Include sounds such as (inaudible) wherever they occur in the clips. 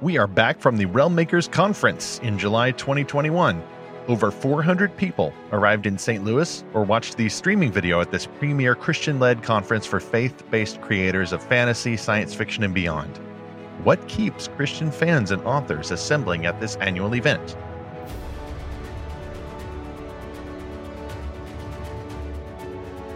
We are back from the Realm Makers Conference in July 2021. Over 400 people arrived in St. Louis or watched the streaming video at this premier Christian led conference for faith based creators of fantasy, science fiction, and beyond. What keeps Christian fans and authors assembling at this annual event?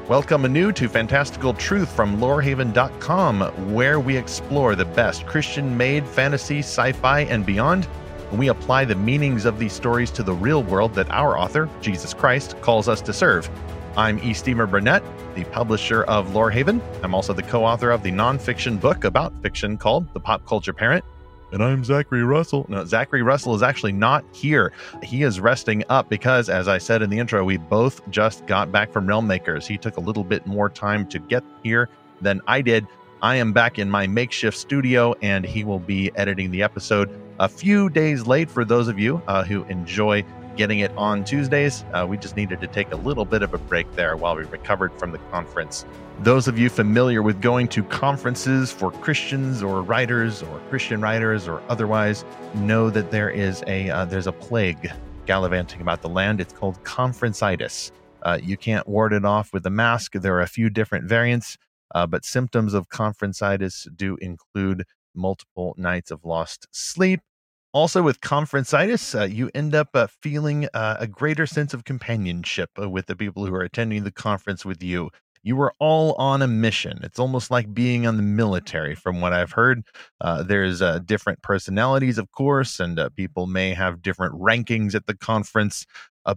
Welcome anew to Fantastical Truth from Lorehaven.com, where we explore the best Christian made fantasy, sci fi, and beyond. And we apply the meanings of these stories to the real world that our author, Jesus Christ, calls us to serve. I'm E. Stephen Burnett, the publisher of Lorehaven. I'm also the co author of the nonfiction book about fiction called The Pop Culture Parent. And I'm Zachary Russell. No, Zachary Russell is actually not here. He is resting up because, as I said in the intro, we both just got back from Realm Makers. He took a little bit more time to get here than I did. I am back in my makeshift studio, and he will be editing the episode a few days late for those of you uh, who enjoy getting it on Tuesdays. Uh, we just needed to take a little bit of a break there while we recovered from the conference. Those of you familiar with going to conferences for Christians or writers or Christian writers or otherwise know that there is a uh, there's a plague gallivanting about the land. It's called conferenceitis. Uh, you can't ward it off with a mask. There are a few different variants, uh, but symptoms of conferenceitis do include multiple nights of lost sleep, also, with conferencitis, uh, you end up uh, feeling uh, a greater sense of companionship uh, with the people who are attending the conference with you. You are all on a mission. It's almost like being on the military, from what I've heard. Uh, there's uh, different personalities, of course, and people may have different rankings at the conference,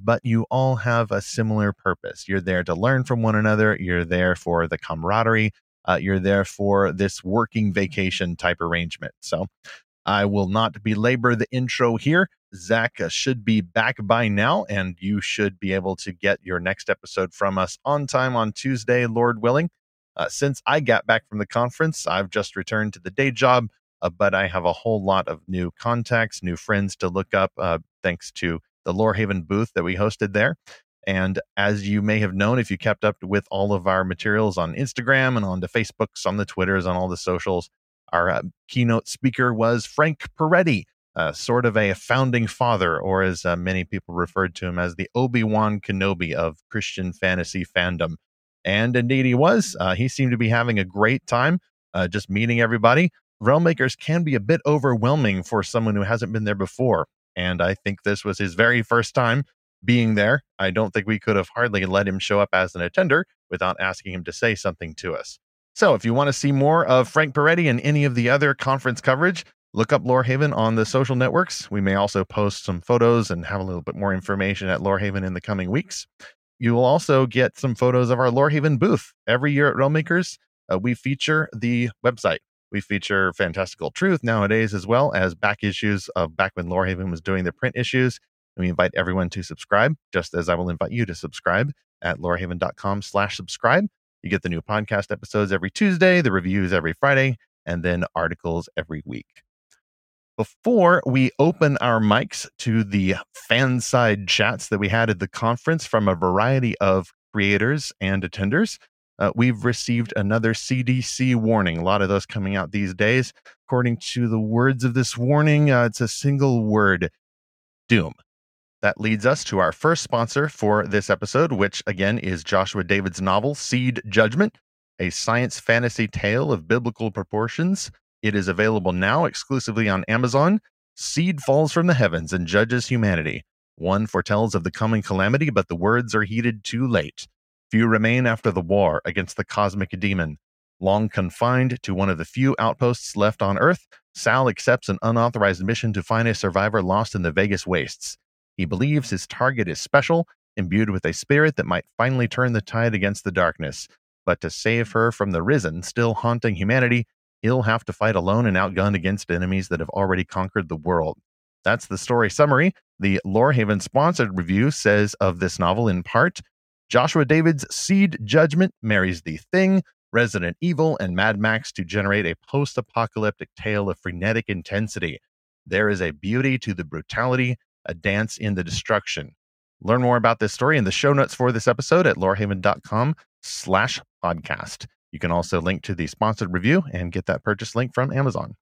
but you all have a similar purpose. You're there to learn from one another, you're there for the camaraderie, you're there for this working vacation type arrangement. So, I will not belabor the intro here. Zach uh, should be back by now, and you should be able to get your next episode from us on time on Tuesday, Lord willing. Uh, since I got back from the conference, I've just returned to the day job, uh, but I have a whole lot of new contacts, new friends to look up, uh, thanks to the Lorehaven booth that we hosted there. And as you may have known, if you kept up with all of our materials on Instagram and on the Facebooks, on the Twitters, on all the socials, our uh, keynote speaker was Frank Peretti, uh, sort of a founding father, or as uh, many people referred to him as the Obi Wan Kenobi of Christian fantasy fandom. And indeed, he was. Uh, he seemed to be having a great time uh, just meeting everybody. Realm Makers can be a bit overwhelming for someone who hasn't been there before. And I think this was his very first time being there. I don't think we could have hardly let him show up as an attender without asking him to say something to us. So if you want to see more of Frank Peretti and any of the other conference coverage, look up Lorehaven on the social networks. We may also post some photos and have a little bit more information at Lorehaven in the coming weeks. You will also get some photos of our Lorehaven booth. Every year at Realmmakers, uh, we feature the website. We feature Fantastical Truth nowadays, as well as back issues of back when Lorehaven was doing the print issues. And we invite everyone to subscribe, just as I will invite you to subscribe at lorehaven.com slash subscribe. You get the new podcast episodes every Tuesday, the reviews every Friday, and then articles every week. Before we open our mics to the fan side chats that we had at the conference from a variety of creators and attenders, uh, we've received another CDC warning. A lot of those coming out these days. According to the words of this warning, uh, it's a single word doom. That leads us to our first sponsor for this episode, which again is Joshua David's novel, Seed Judgment, a science fantasy tale of biblical proportions. It is available now exclusively on Amazon. Seed falls from the heavens and judges humanity. One foretells of the coming calamity, but the words are heeded too late. Few remain after the war against the cosmic demon. Long confined to one of the few outposts left on Earth, Sal accepts an unauthorized mission to find a survivor lost in the Vegas wastes. He believes his target is special, imbued with a spirit that might finally turn the tide against the darkness. But to save her from the risen still haunting humanity, he'll have to fight alone and outgunned against enemies that have already conquered the world. That's the story summary. The Lorehaven sponsored review says of this novel in part Joshua David's Seed Judgment marries The Thing, Resident Evil, and Mad Max to generate a post apocalyptic tale of frenetic intensity. There is a beauty to the brutality a dance in the destruction. Learn more about this story in the show notes for this episode at lorehaven.com slash podcast. You can also link to the sponsored review and get that purchase link from Amazon.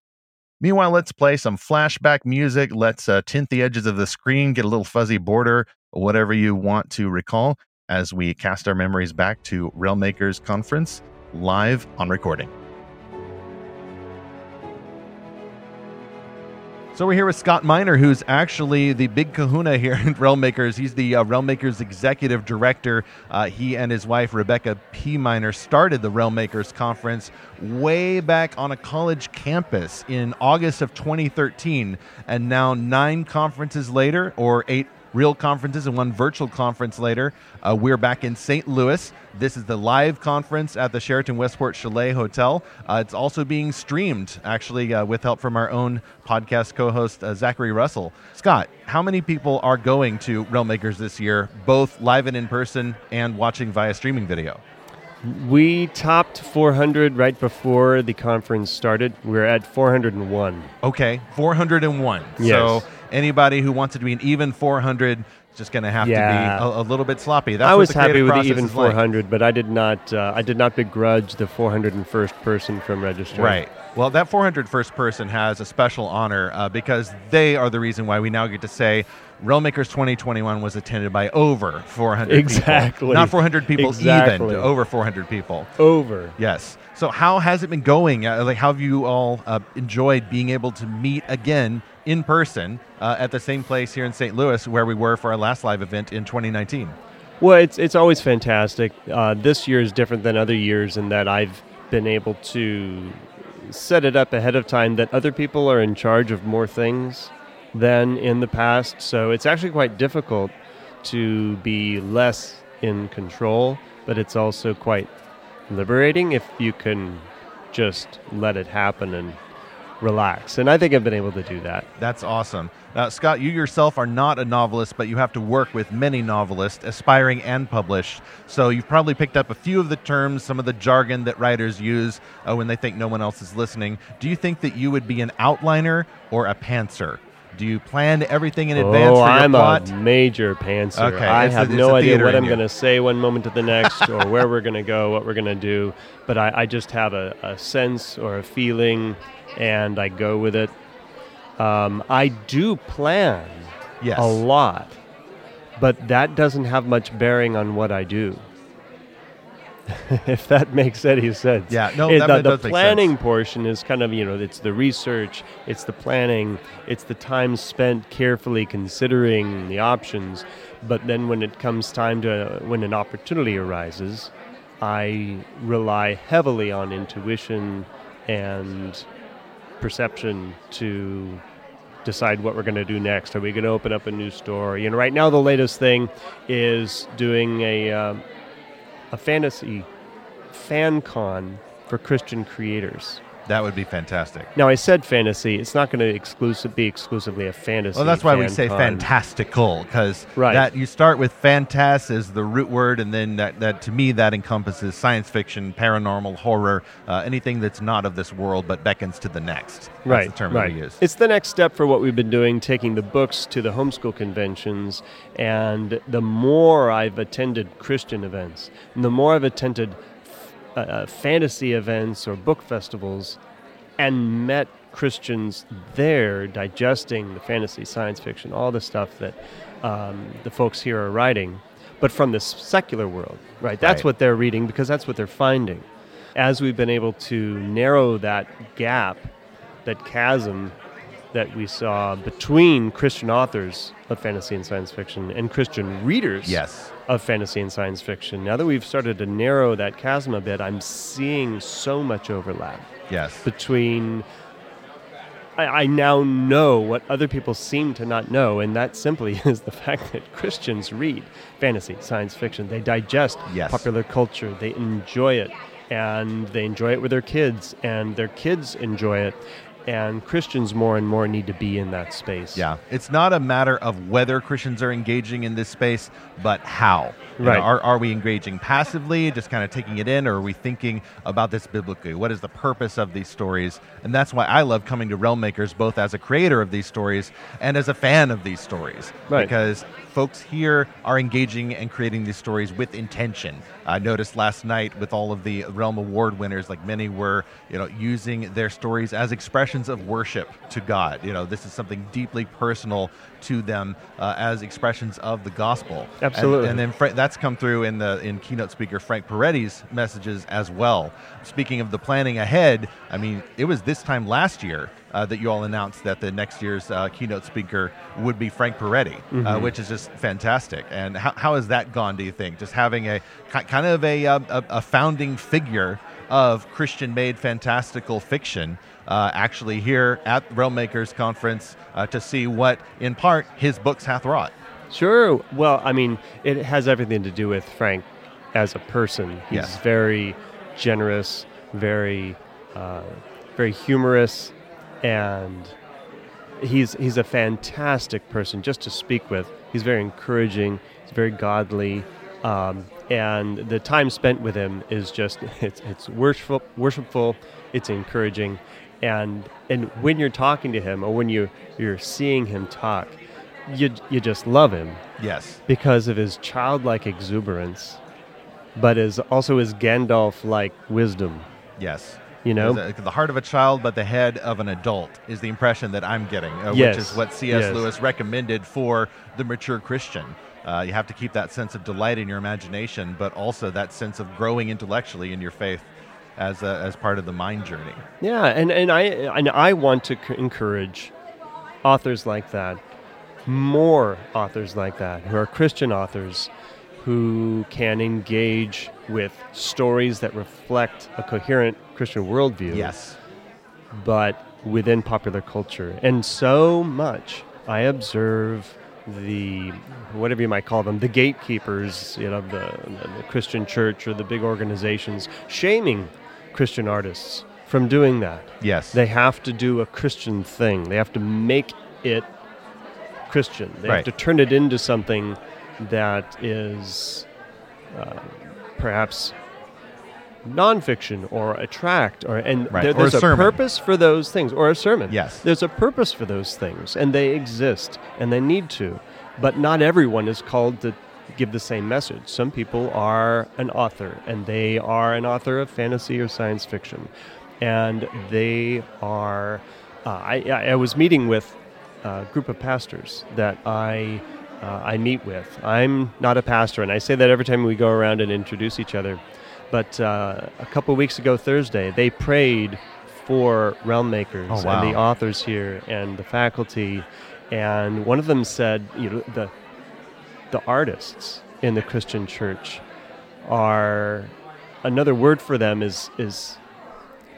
Meanwhile, let's play some flashback music. Let's uh, tint the edges of the screen, get a little fuzzy border, whatever you want to recall as we cast our memories back to Realmmakers Conference live on recording. So we're here with Scott Minor, who's actually the big kahuna here at Realmmakers. He's the uh, Realmmakers executive director. Uh, he and his wife Rebecca P. Minor started the Realmmakers conference way back on a college campus in August of 2013, and now nine conferences later, or eight real conferences and one virtual conference later. Uh, we're back in St. Louis. This is the live conference at the Sheraton Westport Chalet Hotel. Uh, it's also being streamed, actually, uh, with help from our own podcast co host, uh, Zachary Russell. Scott, how many people are going to Realmmakers this year, both live and in person and watching via streaming video? We topped 400 right before the conference started. We're at 401. Okay, 401. Yes. So anybody who wants it to be an even 400 is just going to have yeah. to be a, a, little bit sloppy. That's I was happy with the even 400, like. but I did not. Uh, I did not begrudge the 401st person from registering. Right. Well, that 401st person has a special honor uh, because they are the reason why we now get to say Realm Makers 2021 was attended by over 400 exactly. people. Not 400 people exactly. even, over 400 people. Over. Yes. So how has it been going? Uh, like, how have you all uh, enjoyed being able to meet again in person uh, at the same place here in St. Louis where we were for our last live event in 2019? Well, it's it's always fantastic. Uh, this year is different than other years in that I've been able to set it up ahead of time that other people are in charge of more things than in the past. So it's actually quite difficult to be less in control, but it's also quite liberating if you can just let it happen and relax. And I think I've been able to do that. That's awesome. Uh, Scott, you yourself are not a novelist, but you have to work with many novelists, aspiring and published. So you've probably picked up a few of the terms, some of the jargon that writers use uh, when they think no one else is listening. Do you think that you would be an outliner or a pantser? Do you plan everything in advance oh, for your I'm plot? a major pantser. Okay, I have a, no idea what I'm going to say one moment to the next, or where we're going to go, what we're going to do. But I, I just have a, a, sense or a feeling, and I go with it. Um, I do plan yes. a lot, but that doesn't have much bearing on what I do. (laughs) if that makes any sense. Yeah, no, it, that, the, the planning portion is kind of you know it's the research, it's the planning, it's the time spent carefully considering the options. But then when it comes time to when an opportunity arises, I rely heavily on intuition and perception to decide what we're going to do next. Are we going to open up a new store? You know, right now the latest thing is doing a um, a fantasy fan con for Christian creators. That would be fantastic. Now I said fantasy. It's not going to exclusive be exclusively a fantasy. Well, that's why we say fantastical because right. that you start with fantas as the root word, and then that, that to me that encompasses science fiction, paranormal, horror, uh, anything that's not of this world but beckons to the next. That's right. the term right. we use. It's the next step for what we've been doing, taking the books to the homeschool conventions, and the more I've attended Christian events, and the more I've attended uh, uh, fantasy events or book festivals and met Christians there digesting the fantasy, science fiction, all the stuff that um, the folks here are writing, but from the secular world, right? That's right. what they're reading because that's what they're finding. As we've been able to narrow that gap, that chasm that we saw between Christian authors of fantasy and science fiction and Christian readers yes. of fantasy and science fiction. Now that we've started to narrow that chasm a bit, I'm seeing so much overlap. Yes. Between I, I now know what other people seem to not know, and that simply (laughs) is the fact that Christians read fantasy, science fiction. They digest yes. popular culture. They enjoy it and they enjoy it with their kids, and their kids enjoy it and Christians more and more need to be in that space. Yeah, it's not a matter of whether Christians are engaging in this space, but how. You right. Know, are, are we engaging passively, just kind of taking it in, or are we thinking about this biblically? What is the purpose of these stories? And that's why I love coming to Realmmakers, both as a creator of these stories and as a fan of these stories. Right. Because folks here are engaging and creating these stories with intention. I noticed last night with all of the Realm Award winners, like many were, you know, using their stories as expression expressions of worship to God. You know, this is something deeply personal to them uh, as expressions of the gospel. Absolutely. And, and then Fra- that's come through in the in keynote speaker Frank Peretti's messages as well. Speaking of the planning ahead, I mean, it was this time last year uh, that you all announced that the next year's uh, keynote speaker would be Frank Peretti, Mm-hmm. uh, which is just fantastic. And how, how has that gone? Do you think just having a kind of a, uh, a, a founding figure of Christian-made fantastical fiction uh, actually here at Realm Makers Conference uh, to see what, in part, his books hath wrought? Sure. Well, I mean, it has everything to do with Frank as a person. He's Yes. very generous, very, uh, very humorous, and he's he's a fantastic person just to speak with. He's very encouraging. He's very godly, um, and the time spent with him is just (laughs) it's it's worshipful, worshipful. It's encouraging, and and when you're talking to him or when you you're seeing him talk, you you just love him Yes. because of his childlike exuberance, but is also his Gandalf-like wisdom. Yes. You know? A- the heart of a child, but the head of an adult is the impression that I'm getting, uh, Yes. which is what C.S. Yes. Lewis recommended for the mature Christian. Uh, you have to keep that sense of delight in your imagination, but also that sense of growing intellectually in your faith as, a, as part of the mind journey. Yeah, and, and I and I want to c- encourage authors like that, more authors like that, who are Christian authors, who can engage with stories that reflect a coherent Christian worldview. Yes. but within popular culture. And so much I observe the whatever you might call them, the gatekeepers, you know, the, the Christian church or the big organizations shaming Christian artists from doing that. Yes. They have to do a Christian thing. They have to make it Christian. They Right. have to turn it into something that is uh, perhaps nonfiction or a tract or and Right, there- or a there's a, purpose for those things or a sermon Yes. there's a purpose for those things and they exist and they need to but not everyone is called to give the same message some people are an author and they are an author of fantasy or science fiction and they are uh, I, I was meeting with a group of pastors that I uh, I meet with. I'm not a pastor, and I say that every time we go around and introduce each other. But uh, a couple of weeks ago, Thursday, they prayed for realm makers Oh, wow. and the authors here and the faculty, and one of them said, you know, the the artists in the Christian church are another word for them is is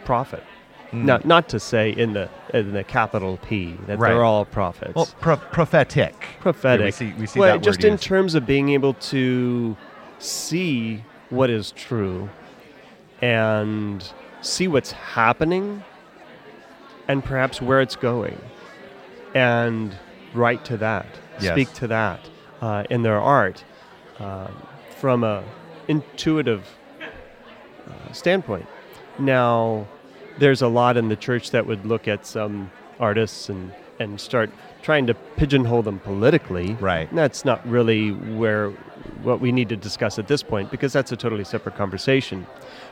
prophet. Hmm. Not not to say in the in the capital P that Right. they're all prophets. Well, pro- prophetic. prophetic. Yeah, we see, we see well, that just in used. terms of being able to see what is true and see what's happening and perhaps where it's going and write to that Yes. speak to that uh, in their art um, from a intuitive uh, standpoint now there's a lot in the church that would look at some artists and, and start trying to pigeonhole them politically. Right. And that's not really where what we need to discuss at this point because that's a totally separate conversation.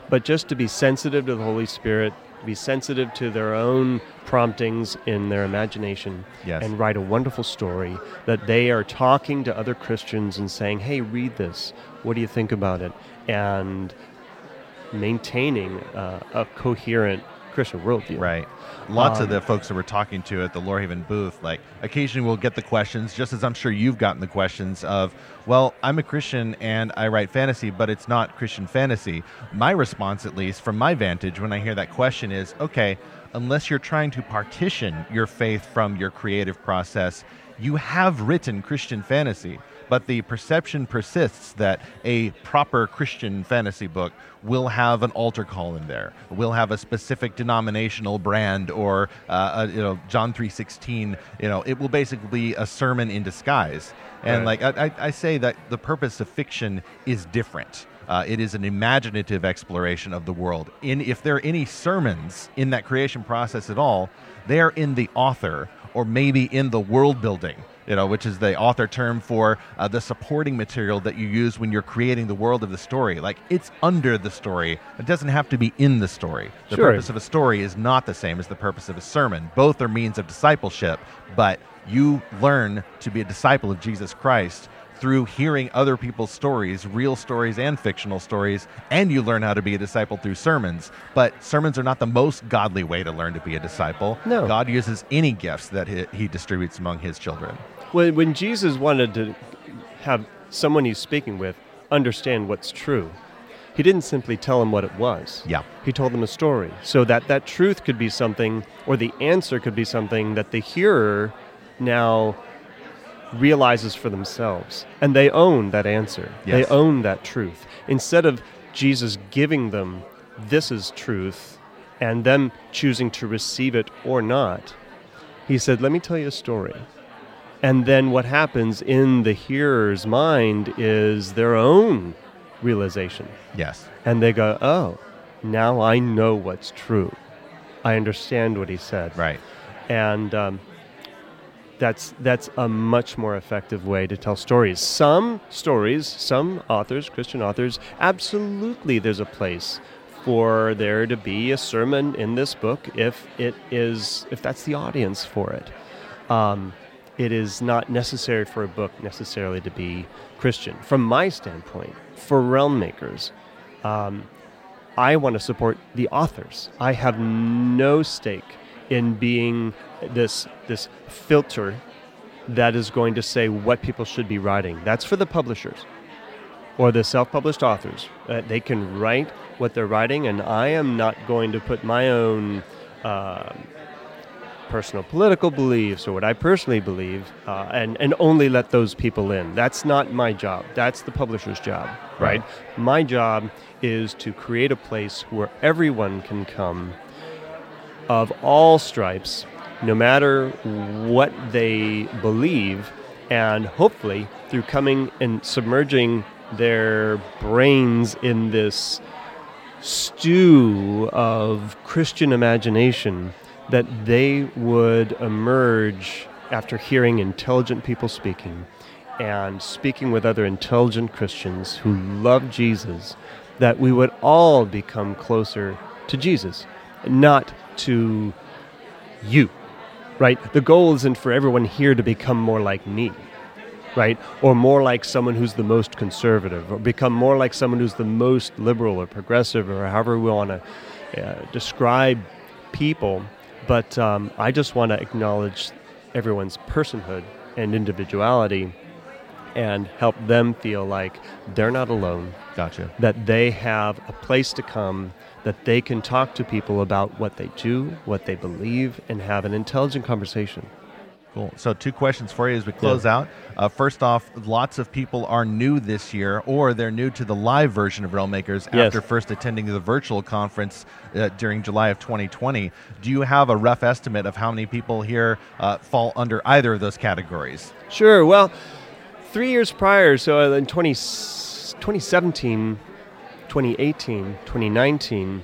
But just to be sensitive to the Holy Spirit, be sensitive to their own promptings in their imagination, Yes. and write a wonderful story that they are talking to other Christians and saying, "Hey, read this. What do you think about it?" and maintaining uh, a coherent Christian worldview. Right. Lots of Um, the folks that we're talking to at the Lorehaven booth, like occasionally we'll get the questions, just as I'm sure you've gotten the questions of, well, I'm a Christian and I write fantasy, but it's not Christian fantasy. My response, at least from my vantage, when I hear that question is, okay, unless you're trying to partition your faith from your creative process, you have written Christian fantasy. But the perception persists that a proper Christian fantasy book will have an altar call in there, will have a specific denominational brand, or uh, a, you know John three sixteen. You know, it will basically be a sermon in disguise. And Right. like I, I, I say that the purpose of fiction is different. Uh, it is an imaginative exploration of the world. In if there are any sermons in that creation process at all, they are in the author or maybe in the world building you know, which is the author term for uh, the supporting material that you use when you're creating the world of the story. Like it's under the story. It doesn't have to be in the story. The Sure. purpose of a story is not the same as the purpose of a sermon. Both are means of discipleship, but you learn to be a disciple of Jesus Christ through hearing other people's stories, real stories and fictional stories, and you learn how to be a disciple through sermons. But sermons are not the most godly way to learn to be a disciple. No. God uses any gifts that he, he distributes among his children. When, when Jesus wanted to have someone he's speaking with understand what's true, he didn't simply tell them what it was. Yeah. He told them a story so that that truth could be something, or the answer could be something that the hearer now realizes for themselves. And they own that answer, Yes. they own that truth. Instead of Jesus giving them, this is truth, and them choosing to receive it or not, he said, Let me tell you a story. And then what happens in the hearer's mind is their own realization. Yes. And they go, oh, now I know what's true. I understand what he said. Right. And um, that's, that's a much more effective way to tell stories. Some stories, some authors, Christian authors, absolutely there's a place for there to be a sermon in this book if it is if that's the audience for it. Um, it is not necessary for a book necessarily to be Christian. From my standpoint, for realm makers, um, I want to support the authors. I have no stake in being this this filter that is going to say what people should be writing. That's for the publishers or the self-published authors. Uh, they can write what they're writing, and I am not going to put my own. um personal political beliefs or what I personally believe, uh, and and only let those people in. That's not my job. That's the publisher's job, right? My job is to create a place where everyone can come, of all stripes, no matter what they believe, and hopefully through coming and submerging their brains in this stew of Christian imagination that they would emerge after hearing intelligent people speaking and speaking with other intelligent Christians who love Jesus, that we would all become closer to Jesus, not to you, right? The goal isn't for everyone here to become more like me, right? Or more like someone who's the most conservative, or become more like someone who's the most liberal or progressive, or however we want to uh, describe people. But um, I just want to acknowledge everyone's personhood and individuality and help them feel like they're not alone, Gotcha. that they have a place to come, that they can talk to people about what they do, what they believe, and have an intelligent conversation. Cool. So, two questions for you as we close out. Uh, first off, lots of people are new this year, or they're new to the live version of Realm Makers Yes. after first attending the virtual conference uh, during July of 2020. Do you have a rough estimate of how many people here uh, fall under either of those categories? Sure. Well, three years prior, so in 20, 2017, 2018, 2019,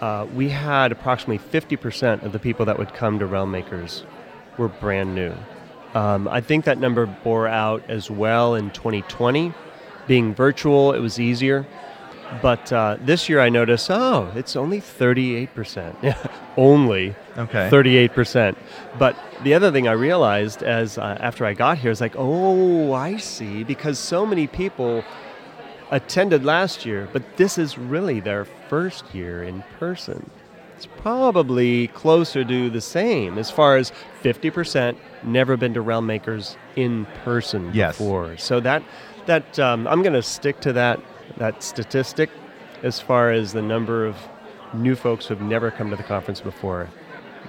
uh, we had approximately 50% of the people that would come to Realm Makers were brand new. Um, I think that number bore out as well in 2020. Being virtual, it was easier. But uh, this year I noticed, oh, it's only 38%. (laughs) only Okay. 38%. But the other thing I realized as uh, after I got here is like, oh, I see, because so many people attended last year, but this is really their first year in person. It's probably closer to the same as far as 50% never been to Realm Makers in person Yes. before. So that that um, I'm going to stick to that that statistic as far as the number of new folks who've never come to the conference before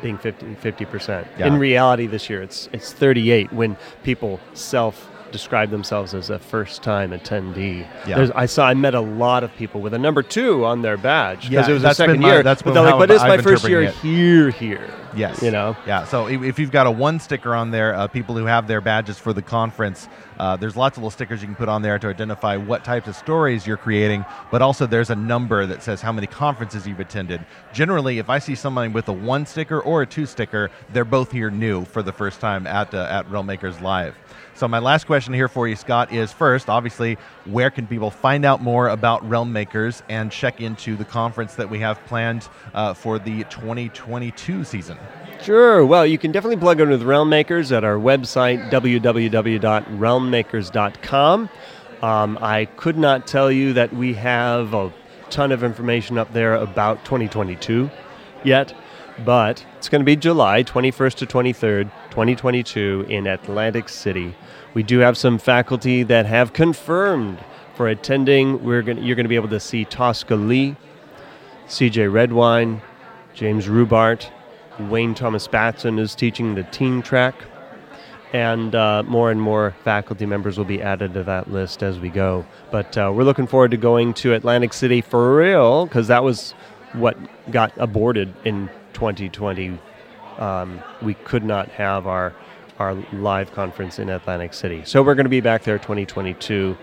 being 50 percent. Yeah. In reality, this year it's it's 38 when people self describe themselves as a first time attendee. Yeah. There's- I saw I met a lot of people with a number two on their badge because Yeah, it was that's second my- year. that's but like, but it's my first year interpreted here, here. Yes. You know? Yeah. So if, if you've got a one sticker on there, uh, people who have their badges for the conference, uh, there's lots of little stickers you can put on there to identify what types of stories you're creating, but also there's a number that says how many conferences you've attended. Generally, if I see somebody with a one sticker or a two sticker, they're both here new for the first time at, uh, at Realm Makers Live. So my last question here for you, Scott, is first, obviously, where can people find out more about Realm Makers and check into the conference that we have planned uh, for the 2022 season? Sure. Well, you can definitely plug in with Realm Makers at our website, www.realmmakers.com. Um, I could not tell you that we have a ton of information up there about 2022 yet, but it's going to be July 21st to 23rd, 2022 in Atlantic City. We do have some faculty that have confirmed for attending. We're going you're going to be able to see Tosca Lee, CJ Redwine, James Rubart, Wayne Thomas Batson is teaching the teen track, and uh, more and more faculty members will be added to that list as we go. But uh, we're looking forward to going to Atlantic City for real because that was what got aborted in 2020. Um, we could not have our our live conference in Atlantic City, so we're going to be back there 2022.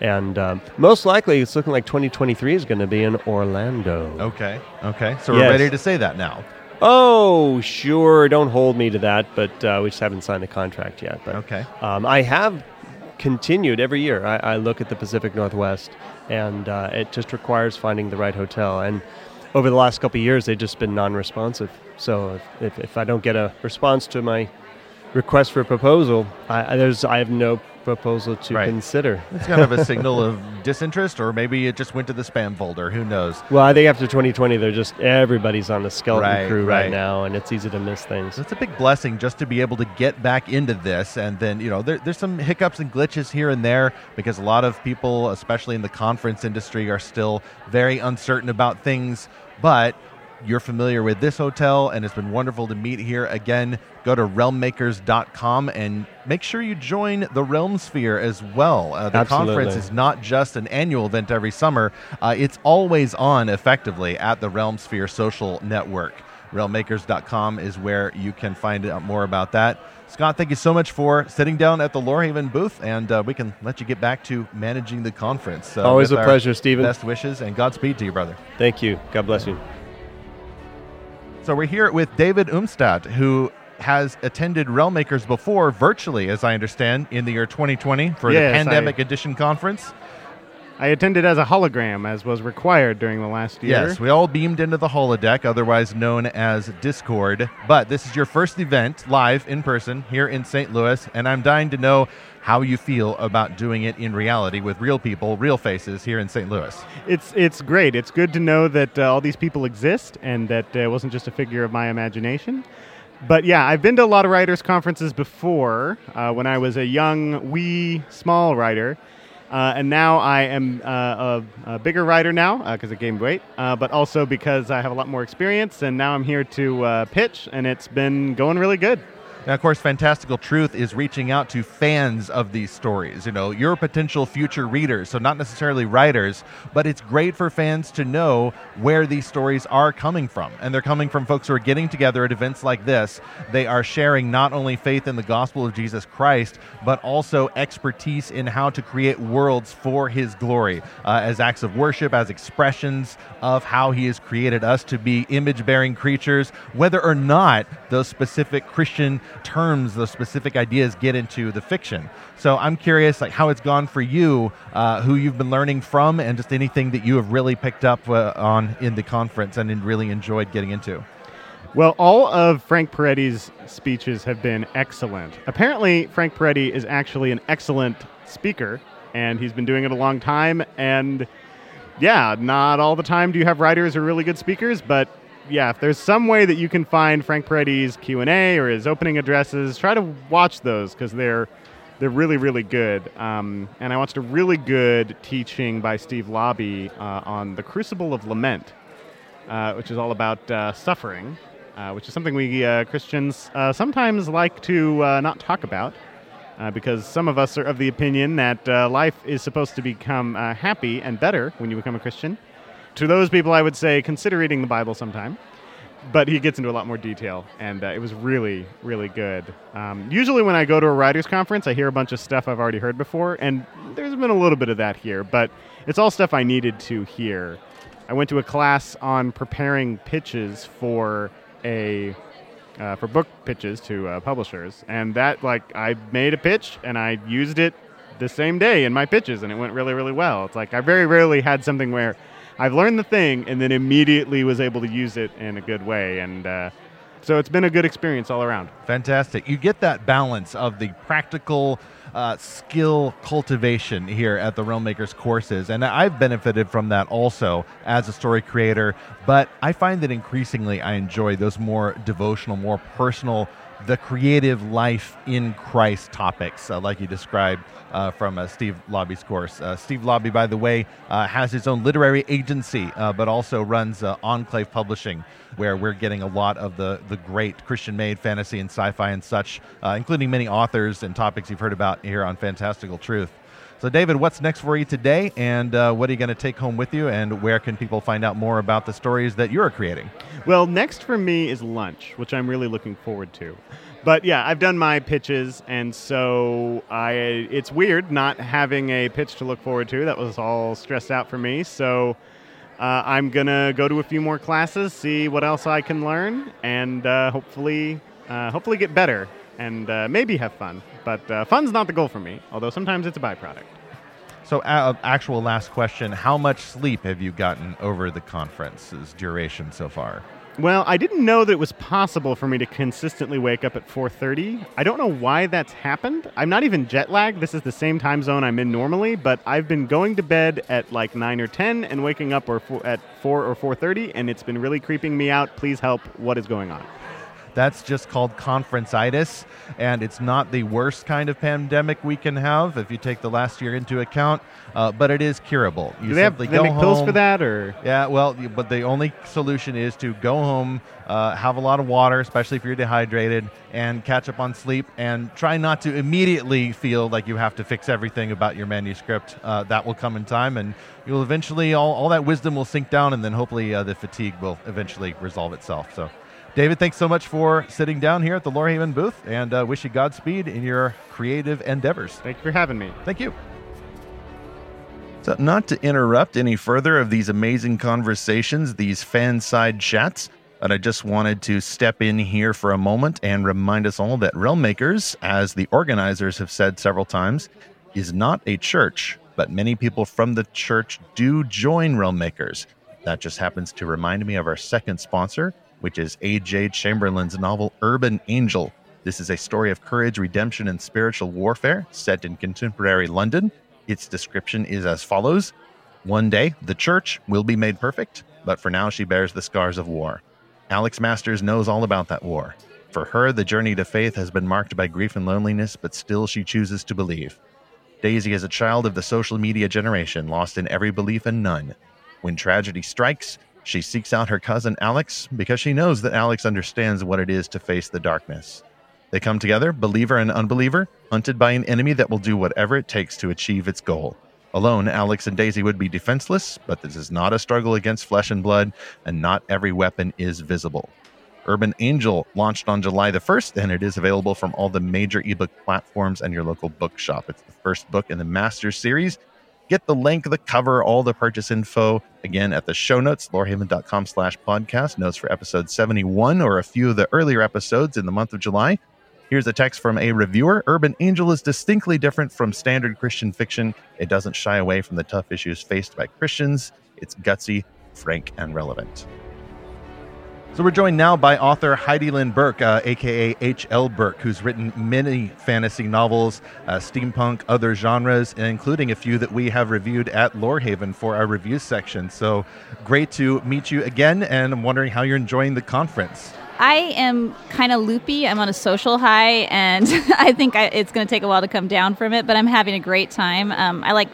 And um, most likely, it's looking like 2023 is going to be in Orlando. Okay. Okay. So we're Yes. ready to say that now. Oh, sure. Don't hold me to that, but uh, we just haven't signed the contract yet. But Okay. um, I have continued every year. I, I look at the Pacific Northwest, and uh, it just requires finding the right hotel. And over the last couple of years, they've just been non-responsive. So if, if, if I don't get a response to my request for a proposal, I, I- there's I have no proposal to Right. consider. It's kind of a (laughs) signal of disinterest, or maybe it just went to the spam folder. Who knows? Well, I think after 2020, they're just everybody's on the skeleton Right, crew right, right. now, and it's easy to miss things. It's a big blessing just to be able to get back into this. And then, you know, there, there's some hiccups and glitches here and there because a lot of people, especially in the conference industry, are still very uncertain about things. But you're familiar with this hotel, and it's been wonderful to meet here. Again, go to realmmakers.com and make sure you join the Realm Sphere as well. Uh, the conference is not just an annual event every summer, uh, it's always on effectively at the Realm Sphere social network. Realmmakers.com is where you can find out more about that. Scott, thank you so much for sitting down at the Lorehaven booth, and uh, we can let you get back to managing the conference. Uh, Always a pleasure, Stephen. Best wishes and Godspeed to you, brother. Thank you. God bless you. So we're here with David Umstadt, who has attended Realmmakers before virtually, as I understand, in the year 2020 for Yes, the Pandemic I- Edition conference. I attended as a hologram, as was required during the last year. Yes, we all beamed into the holodeck, otherwise known as Discord. But this is your first event live in person here in St. Louis, and I'm dying to know how you feel about doing it in reality with real people, real faces here in St. Louis. It's it's great. It's good to know that uh, all these people exist and that uh, it wasn't just a figure of my imagination. But yeah, I've been to a lot of writers' conferences before uh, when I was a young, wee, small writer. Uh, and now I am uh, a, a bigger rider now because it gained weight, uh, but also because I have a lot more experience. And now I'm here to uh, pitch, and it's been going really good. Now, of course, Fantastical Truth is reaching out to fans of these stories. You know, your potential future readers, so not necessarily writers, but it's great for fans to know where these stories are coming from. And they're coming from folks who are getting together at events like this. They are sharing not only faith in the gospel of Jesus Christ, but also expertise in how to create worlds for his glory uh, as acts of worship, as expressions of how he has created us to be image bearing creatures, whether or not those specific Christian terms, those specific ideas get into the fiction. So I'm curious, like how it's gone for you, uh, who you've been learning from, and just anything that you have really picked up uh, on in the conference and really enjoyed getting into. Well, all of Frank Peretti's speeches have been excellent. Apparently, Frank Peretti is actually an excellent speaker, and he's been doing it a long time. And yeah, not all the time do you have writers who are really good speakers, but yeah, if there's some way that you can find Frank Peretti's Q and A or his opening addresses, try to watch those because they're they're really really good. Um, and I watched a really good teaching by Steve Laube uh, on the Crucible of Lament, uh, which is all about uh, suffering, uh, which is something we uh, Christians uh, sometimes like to not talk about. Because some of us are of the opinion that life is supposed to become happy and better when you become a Christian. To those people, I would say consider reading the Bible sometime. but he gets into a lot more detail, and uh, it was really, really good. Um, usually, when I go to a writers' conference, I hear a bunch of stuff I've already heard before, and there's been a little bit of that here, but it's all stuff I needed to hear. I went to a class on preparing pitches for a uh, for book pitches to uh, publishers, and that like I made a pitch and I used it the same day in my pitches, and it went really, really well. It's like I very rarely had something where I've learned the thing and then immediately was able to use it in a good way, and uh, so it's been a good experience all around. Fantastic. You get that balance of the practical uh, skill cultivation here at the Realmmakers courses. And I've benefited from that also as a story creator. But I find that increasingly I enjoy those more devotional, more personal, the creative life in Christ topics, uh, like you described uh, from uh, Steve Laube's course. Uh, Steve Laube, by the way, uh, has his own literary agency, uh, but also runs Enclave Publishing, where we're getting a lot of the, the great Christian made fantasy and sci fi and such, including many authors and topics you've heard about here on Fantastical Truth. So, David, what's next for you today, and uh, what are you going to take home with you, and where can people find out more about the stories that you're creating? Well, next for me is lunch, which I'm really looking forward to. But yeah, I've done my pitches, and so I it's weird not having a pitch to look forward to. That was all stressed out for me. So uh, I'm gonna go to a few more classes, see what else I can learn, and uh, hopefully, uh, hopefully get better and uh, maybe have fun. But uh, fun's not the goal for me, although sometimes it's a byproduct. So, uh, actual last question: How much sleep have you gotten over the conference's duration so far? Well, I didn't know that it was possible for me to consistently wake up at 4:30. I don't know why that's happened. I'm not even jet lagged. This is the same time zone I'm in normally, but I've been going to bed at like 9 or 10 and waking up or at 4 or 4:30 and it's been really creeping me out. Please help. What is going on? That's just called conferenceitis, and it's not the worst kind of pandemic we can have if you take the last year into account. Uh, but it is curable. You Do they have they make home, pills for that, or yeah? Well, but the only solution is to go home, uh, have a lot of water, especially if you're dehydrated, and catch up on sleep, and try not to immediately feel like you have to fix everything about your manuscript. Uh, that will come in time, and you'll eventually all, all that wisdom will sink down, and then hopefully uh, the fatigue will eventually resolve itself. So. David, thanks so much for sitting down here at the Lorehaven booth and uh, wish you Godspeed in your creative endeavors. Thank you for having me. Thank you. So, not to interrupt any further of these amazing conversations, these fan side chats, but I just wanted to step in here for a moment and remind us all that Realmmakers, as the organizers have said several times, is not a church, but many people from the church do join Realmmakers. That just happens to remind me of our second sponsor, which is A.J. Chamberlain's novel Urban Angel. This is a story of courage, redemption, and spiritual warfare set in contemporary London. Its description is as follows One day, the church will be made perfect, but for now, she bears the scars of war. Alex Masters knows all about that war. For her, the journey to faith has been marked by grief and loneliness, but still she chooses to believe. Daisy is a child of the social media generation, lost in every belief and none. When tragedy strikes, she seeks out her cousin Alex because she knows that Alex understands what it is to face the darkness. They come together, believer and unbeliever, hunted by an enemy that will do whatever it takes to achieve its goal. Alone, Alex and Daisy would be defenseless, but this is not a struggle against flesh and blood, and not every weapon is visible. Urban Angel launched on July the 1st, and it is available from all the major ebook platforms and your local bookshop. It's the first book in the Masters series, Get the link, the cover, all the purchase info again at the show notes, lorehaven.com slash podcast, notes for episode 71 or a few of the earlier episodes in the month of July. Here's a text from a reviewer Urban Angel is distinctly different from standard Christian fiction. It doesn't shy away from the tough issues faced by Christians. It's gutsy, frank, and relevant. So we're joined now by author Heidi Lynn Burke, uh, aka H.L. Burke, who's written many fantasy novels, uh, steampunk, other genres, including a few that we have reviewed at Lorehaven for our review section. So great to meet you again, and I'm wondering how you're enjoying the conference. I am kind of loopy. I'm on a social high, and (laughs) I think I, it's going to take a while to come down from it, but I'm having a great time. Um, I like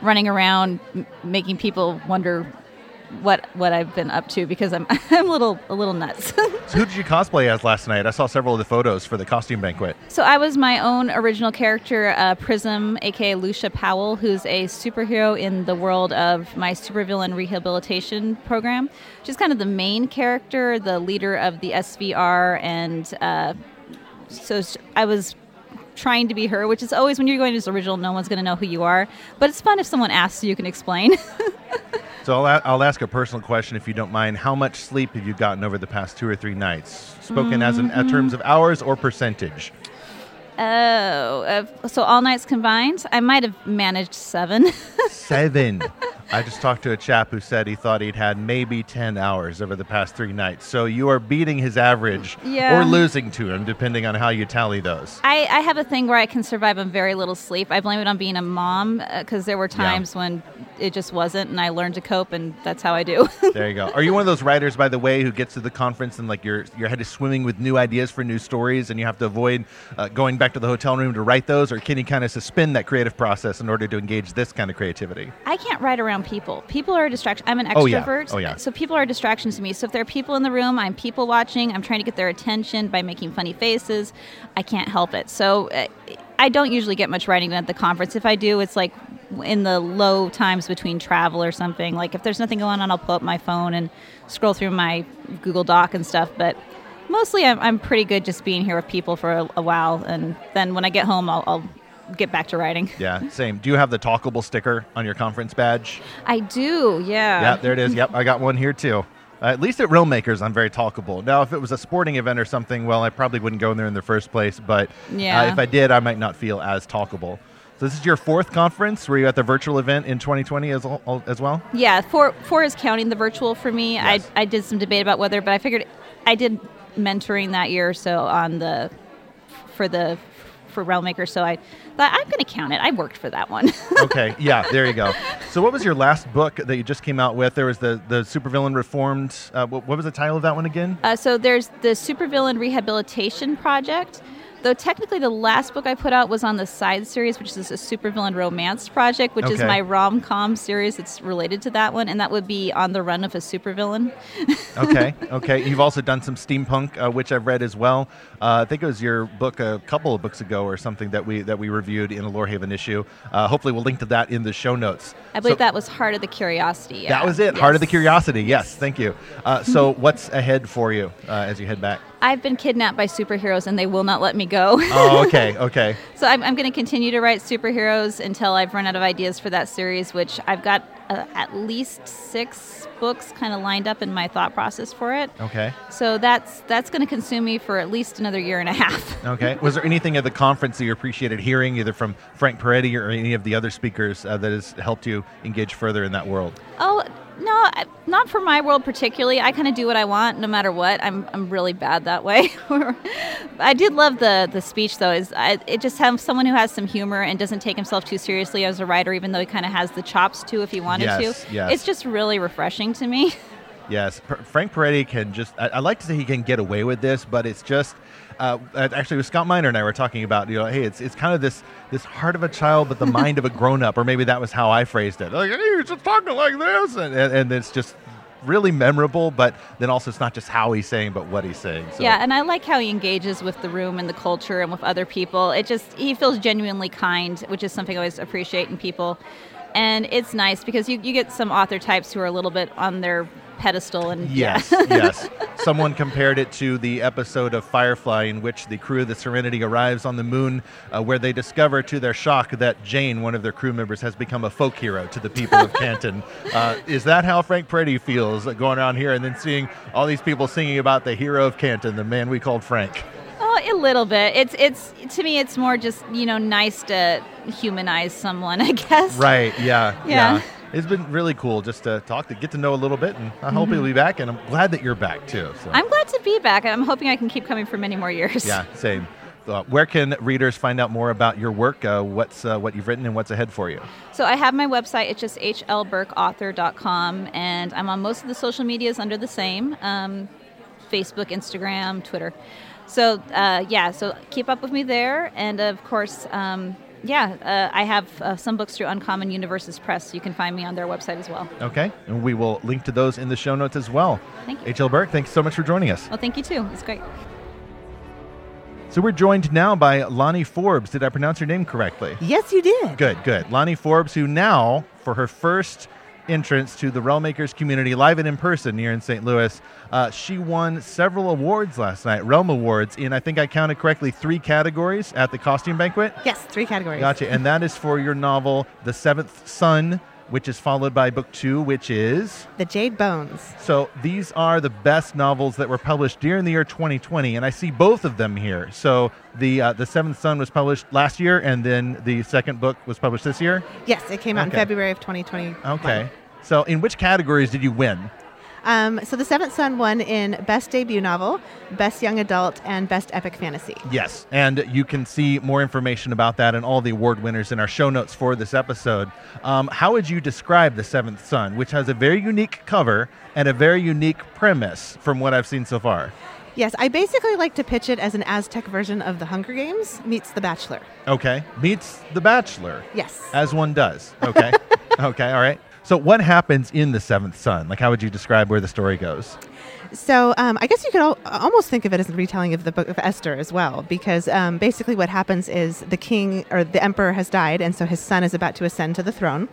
running around, m- making people wonder what what I've been up to because I'm (laughs) I'm a little a little nuts. So (laughs) who did you cosplay as last night? I saw several of the photos for the costume banquet. so I was my own original character, uh, Prism, aka Lucia Powell, who's a superhero in the world of my supervillain rehabilitation program. She's kind of the main character, the leader of the SVR, and uh, so I was trying to be her, which is always when you're going to this original, no one's going to know who you are. But it's fun if someone asks, so you can explain. (laughs) So I'll, I'll ask a personal question if you don't mind. How much sleep have you gotten over the past two or three nights? Spoken as in, in terms of hours or percentage? oh, uh, so all nights combined, I might have managed seven. (laughs) Seven. I just talked to a chap who said he thought he'd had maybe 10 hours over the past three nights. So you are beating his average Yeah. or losing to him, depending on how you tally those. I, I have a thing where I can survive on very little sleep. I blame it on being a mom because there were times when it just wasn't, and I learned to cope, and that's how I do. (laughs) There you go. Are you one of those writers, by the way, who gets to the conference and like your your head is swimming with new ideas for new stories, and you have to avoid uh, going back to the hotel room to write those, or can you kind of suspend that creative process in order to engage this kind of creativity? I can't write around people. People are a distraction. I'm an Oh, yeah. extrovert. Oh, yeah. So people are distractions to me. So if there are people in the room, I'm people watching. I'm trying to get their attention by making funny faces. I can't help it. So uh, I don't usually get much writing done at the conference. If I do, it's like in the low times between travel or something. Like if there's nothing going on, I'll pull up my phone and scroll through my Google Doc and stuff. But mostly I'm, I'm pretty good just being here with people for a, a while. And then when I get home, I'll, I'll get back to writing. (laughs) Yeah, same. Do you have the talkable sticker on your conference badge? I do, yeah. Yeah, there it is. Yep, I got one here too. Uh, at least at Realm Makers, I'm very talkable. Now, if it was a sporting event or something, well, I probably wouldn't go in there in the first place. But Yeah. uh, if I did, I might not feel as talkable. So this is your fourth conference. Were you at the virtual event in 2020 as, as well? Yeah, four four is counting the virtual for me. Yes. I I did some debate about whether, but I figured I did mentoring that year, so on the for the for Realmaker, so I thought I'm going to count it. I worked for that one. (laughs) okay, yeah, there you go. So, what was your last book that you just came out with? There was the the Supervillain Reformed. Uh, what, what was the title of that one again? uh, so there's the Supervillain Rehabilitation Project. Though technically, the last book I put out was on the side series, which is a supervillain romance project, which is my rom com series. that's related to that one, and that would be on the run of a supervillain. (laughs) Okay, okay. You've also done some steampunk, uh, which I've read as well. Uh, I think it was your book a couple of books ago or something that we that we reviewed in a Lorehaven issue. Uh, hopefully, we'll link to that in the show notes. I believe So- that was Heart of the Curiosity. Yeah. That was it. Heart of the Curiosity. Yes, thank you. Uh, so, (laughs) what's ahead for you uh, as you head back? I've been kidnapped by superheroes and they will not let me go. Oh, (laughs) okay, okay. so I'm, I'm going to continue to write superheroes until I've run out of ideas for that series, which I've got uh, at least six books kind of lined up in my thought process for it. Okay. So that's that's going to consume me for at least another year and a half. (laughs) Okay. Was there anything at the conference that you appreciated hearing, either from Frank Peretti or any of the other speakers, uh, that has helped you engage further in that world? Oh no, not for my world particularly. I kind of do what I want, no matter what. I'm I'm really bad that way. (laughs) I did love the the speech though. Is I, it just have someone who has some humor and doesn't take himself too seriously as a writer, even though he kind of has the chops too if he wanted Yes, to. yes. It's just really refreshing to me. (laughs) Yes, Frank Peretti can just. I, I like to say he can get away with this, but it's just. Uh, actually, with Scott Minor and I were talking about, you know, hey, it's it's kind of this this heart of a child, but the (laughs) mind of a grown up, or maybe that was how I phrased it. Like, hey, he's just talking like this, and, and, and it's just really memorable. But then also, it's not just how he's saying, but what he's saying. So, Yeah, and I like how he engages with the room and the culture and with other people. It just he feels genuinely kind, which is something I always appreciate in people. And it's nice because you, you get some author types who are a little bit on their pedestal and Yes, yeah. yes. (laughs) Someone compared it to the episode of Firefly in which the crew of the Serenity arrives on the moon, uh, where they discover to their shock that Jayne, one of their crew members, has become a folk hero to the people of Canton. (laughs) Uh, is that how Frank Peretti feels going around here and then seeing all these people singing about the hero of Canton, the man we called Frank? Oh, a little bit. It's it's to me it's more just, you know, nice to humanize someone, (laughs) I guess. Right, yeah, Yeah. It's been really cool just to talk to get to know a little bit, and I hope you'll be back. And I'm glad that you're back too. So. I'm glad to be back. I'm hoping I can keep coming for many more years. Yeah, same. Uh, where can readers find out more about your work? Uh, what's uh, what you've written and what's ahead for you? So I have my website. It's just hlburkeauthor.com, and I'm on most of the social medias under the same um, Facebook, Instagram, Twitter. So uh, yeah, so keep up with me there, and of course, um, Yeah, uh, I have uh, some books through Uncommon Universes Press. You can find me on their website as well. Okay, and we will link to those in the show notes as well. Thank you. H.L. Burke, thanks so much for joining us. Well, thank you too. It's great. So we're joined now by Lani Forbes. Did I pronounce your name correctly? Yes, you did. Good, good. Lani Forbes, who now, for her first entrance to the Realm Makers community live and in person here in St. Louis, uh, she won several awards last night, Realm Awards, in I think I counted correctly three categories at the costume banquet. Yes, three categories. Gotcha. And that is for your novel, The Seventh Sun, which is followed by book two, which is. The Jade Bones. So these are the best novels that were published during the year 2020, and I see both of them here. So the uh, the Seventh Sun was published last year, and then the second book was published this year. Yes, it came out in February of 2020. Okay. So in which categories did you win? Um, so the Seventh Sun won in Best Debut Novel, Best Young Adult, and Best Epic Fantasy. Yes, and you can see more information about that and all the award winners in our show notes for this episode. Um, how would you describe The Seventh Sun, which has a very unique cover and a very unique premise from what I've seen so far? Yes, I basically like to pitch it as an Aztec version of The Hunger Games meets The Bachelor. Okay, meets The Bachelor, Yes. as one does. Okay, (laughs) okay, all right. So what happens in The Seventh Sun? Like, how would you describe where the story goes? So um, I guess you could al- almost think of it as a retelling of the Book of Esther as well, because um, basically what happens is the king or the emperor has died, and so his son is about to ascend to the throne.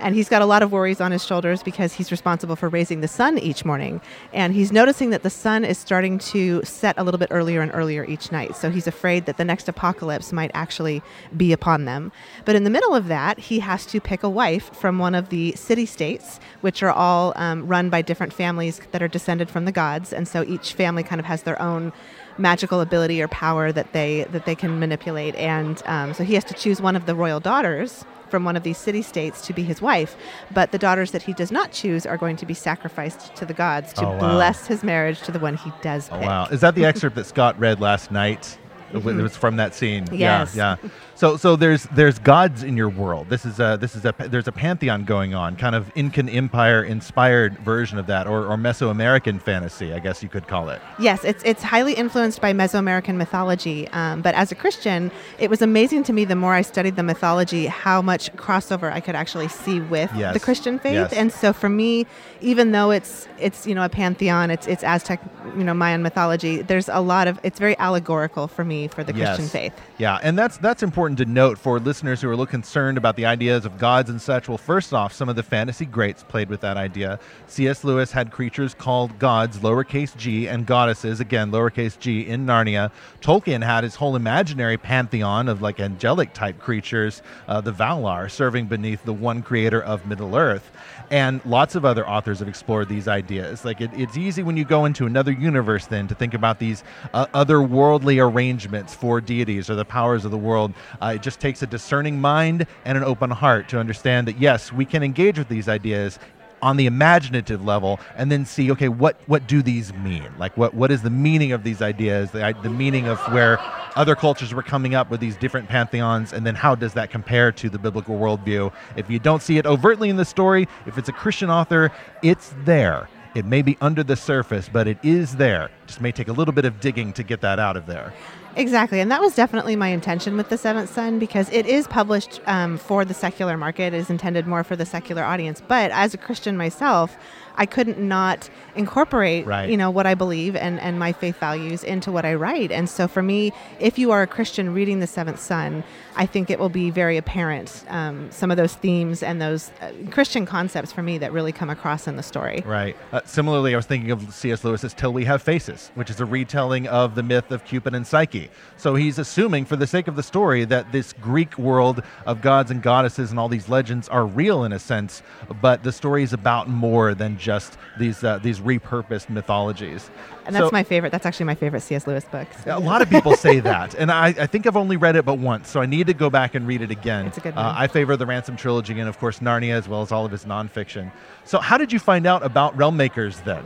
And he's got a lot of worries on his shoulders because he's responsible for raising the sun each morning. And he's noticing that the sun is starting to set a little bit earlier and earlier each night. So he's afraid that the next apocalypse might actually be upon them. But in the middle of that, he has to pick a wife from one of the city states, which are all um, run by different families that are descended from the gods. And so each family kind of has their own magical ability or power that they that they can manipulate. And um, so he has to choose one of the royal daughters from one of these city states to be his wife. But the daughters that he does not choose are going to be sacrificed to the gods to Oh, wow. bless his marriage to the one he does Oh wow! Is that the (laughs) excerpt that Scott read last night? It was from that scene. Yes. Yeah, yeah. (laughs) So, so there's there's gods in your world. This is a this is a there's a pantheon going on, kind of Incan Empire inspired version of that, or, or Mesoamerican fantasy, I guess you could call it. Yes, it's it's highly influenced by Mesoamerican mythology. Um, but as a Christian, it was amazing to me the more I studied the mythology, how much crossover I could actually see with Yes, the Christian faith. yes. And so for me, even though it's it's you know a pantheon, it's it's Aztec, you know Mayan mythology. There's a lot of it's very allegorical for me for the Christian faith. Yeah, and that's that's important to note for listeners who are a little concerned about the ideas of gods and such. Well, first off, some of the fantasy greats played with that idea. C.S. Lewis had creatures called gods, lowercase g, and goddesses, again, lowercase g, in Narnia. Tolkien had his whole imaginary pantheon of like angelic type creatures, uh, the Valar, serving beneath the one creator of Middle Earth. And lots of other authors have explored these ideas. Like it, it's easy when you go into another universe then to think about these uh, otherworldly arrangements for deities or the powers of the world. Uh, it just takes a discerning mind and an open heart to understand that yes, we can engage with these ideas on the imaginative level and then see okay what what do these mean? Like what what is the meaning of these ideas the, the meaning of where other cultures were coming up with these different pantheons and then how does that compare to the biblical worldview? If you don't see it overtly in the story if it's a christian author it's there. It may be under the surface but it is there. Just may take a little bit of digging to get that out of there Exactly, and that was definitely my intention with the Seventh Sun because it is published um, for the secular market. It is intended more for the secular audience. But as a Christian myself, I couldn't not incorporate, Right. you know, what I believe and, and my faith values into what I write. And so for me, if you are a Christian reading the Seventh Sun, I think it will be very apparent um, some of those themes and those uh, Christian concepts for me that really come across in the story. Right. Uh, similarly, I was thinking of C.S. Lewis's Till We Have Faces, which is a retelling of the myth of Cupid and Psyche. So he's assuming, for the sake of the story, that this Greek world of gods and goddesses and all these legends are real in a sense, but the story is about more than just these uh, these repurposed mythologies. And that's So- my favorite. That's actually my favorite C.S. Lewis book. so- a lot of people say that, and I, I think I've only read it but once, so I need to go back and read it again. It's a good Uh, one. I favor the Ransom trilogy and, of course, Narnia, as well as all of his nonfiction. So, how did you find out about Realm Makers then?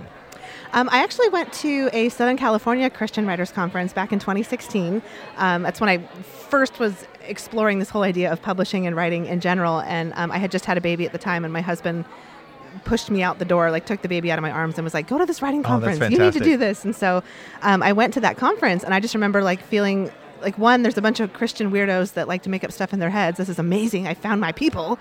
Um, I actually went to a Southern California Christian Writers Conference back in 2016. Um, that's when I first was exploring this whole idea of publishing and writing in general. And um, I had just had a baby at the time, and my husband pushed me out the door, like took the baby out of my arms and was like, "Go to this writing Oh, conference. you need to do this." And so um, I went to that conference, and I just remember like feeling like one, there's a bunch of Christian weirdos that like to make up stuff in their heads. This is amazing. I found my people.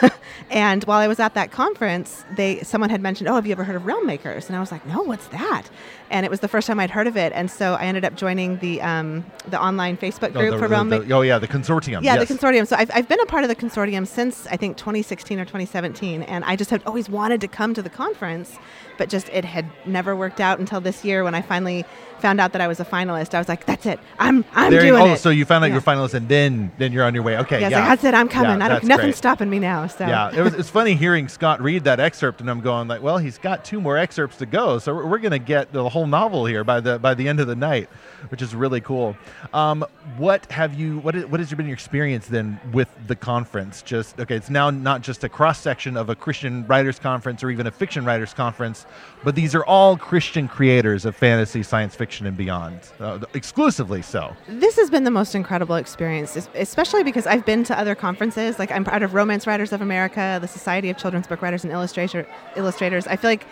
(laughs) and while I was at that conference, they someone had mentioned, "Oh, have you ever heard of Realm Makers?" And I was like, "No, what's that?" And it was the first time I'd heard of it. And so I ended up joining the um, the online Facebook group oh, the, for Realm Makers. oh yeah, the consortium. Yeah, yes. the consortium. So I've, I've been a part of the consortium since I think 2016 or 2017, and I just had always wanted to come to the conference, but just it had never worked out until this year when I finally found out that I was a finalist. I was like, "That's it. I'm I'm There doing oh, it." so you found out Yeah. you're a finalist, and then then you're on your way. Okay, yeah, yeah, like, that's it. I'm coming. Yeah, I don't, that's nothing's stopping me now. So Yeah, it was, it's funny hearing Scott read that excerpt, and I'm going like, well, he's got two more excerpts to go, so we're, we're going to get the whole novel here by the by the end of the night, which is really cool. Um, what have you? What is, what has been your experience then with the conference? Just okay, it's now not just a cross section of a Christian writers conference or even a fiction writers conference, but these are all Christian creators of fantasy, science fiction, and beyond, uh, exclusively so. this has been the most incredible experience, especially because I've been to other conferences. Like I'm part of Romance Writers of America, the Society of Children's Book Writers and Illustrator, Illustrators. I feel like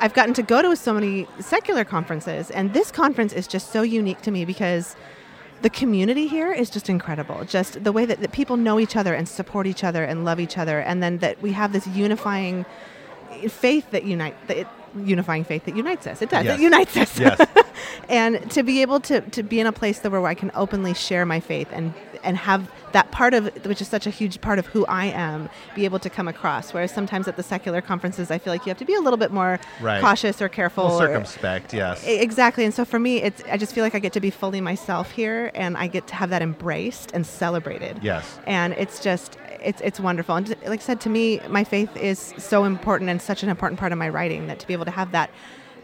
I've gotten to go to so many secular conferences, and this conference is just so unique to me because the community here is just incredible. Just the way that, that people know each other and support each other and love each other, and then that we have this unifying faith that unite that it, unifying faith that unites us. It does. Yes. It unites us. Yes. (laughs) and to be able to, to be in a place that where I can openly share my faith and and have that part of which is such a huge part of who I am be able to come across. Whereas sometimes at the secular conferences, I feel like you have to be a little bit more Right. cautious or careful. Well, or- circumspect, yes. Exactly. And so for me, it's I just feel like I get to be fully myself here, and I get to have that embraced and celebrated. Yes. And it's just it's it's wonderful. And like I said, to me, my faith is so important and such an important part of my writing that to be able to have that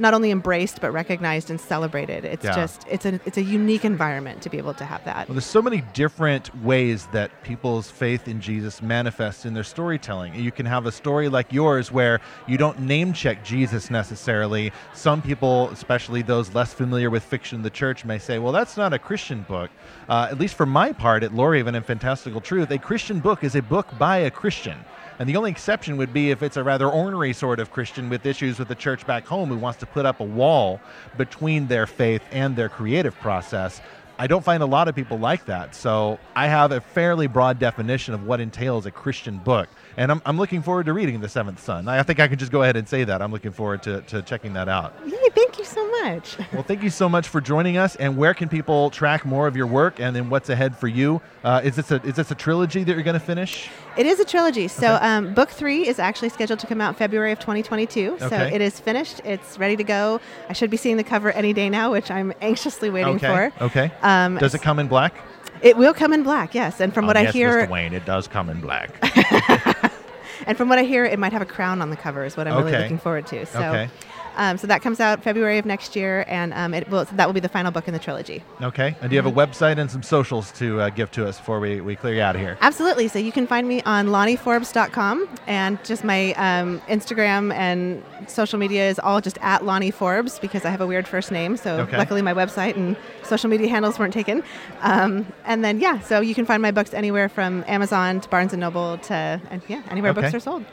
not only embraced but recognized and celebrated. It's Yeah. just it's a it's a unique environment to be able to have that. Well, there's so many different ways that people's faith in Jesus manifests in their storytelling. You can have a story like yours where you don't name check Jesus necessarily. Some people, especially those less familiar with fiction in the church, may say, well, that's not a Christian book. Uh, at least for my part at Lorehaven and Fantastical Truth, a Christian book is a book by a Christian. And the only exception would be if it's a rather ornery sort of Christian with issues with the church back home who wants to put up a wall between their faith and their creative process. I don't find a lot of people like that. So I have a fairly broad definition of what entails a Christian book. And I'm, I'm looking forward to reading The Seventh Sun. I think I can just go ahead and say that. I'm looking forward to, to checking that out. Yay! Thank you so much. Well, thank you so much for joining us. And where can people track more of your work and then what's ahead for you? Uh, is, this a, is this a trilogy that you're going to finish? It is a trilogy. So, Okay. um, book three is actually scheduled to come out February of 2022. So, Okay. it is finished. It's ready to go. I should be seeing the cover any day now, which I'm anxiously waiting okay. for. Okay. Um, Does it come in black? It will come in black, yes. And from what I hear, Wayne, it does come in black. (laughs) and from what I hear, it might have a crown on the cover. Is what I'm really looking forward to. So, Okay. um, so that comes out February of next year, and um, it will that will be the final book in the trilogy. Okay. And do you have a website and some socials to uh, give to us before we, we clear you out of here? Absolutely. So you can find me on LaniForbes.com, and just my um, Instagram and social media is all just at Lani Forbes because I have a weird first name. So Okay. luckily my website and social media handles weren't taken. Um, and then yeah, so you can find my books anywhere from Amazon to Barnes and Noble to and yeah, anywhere books are sold.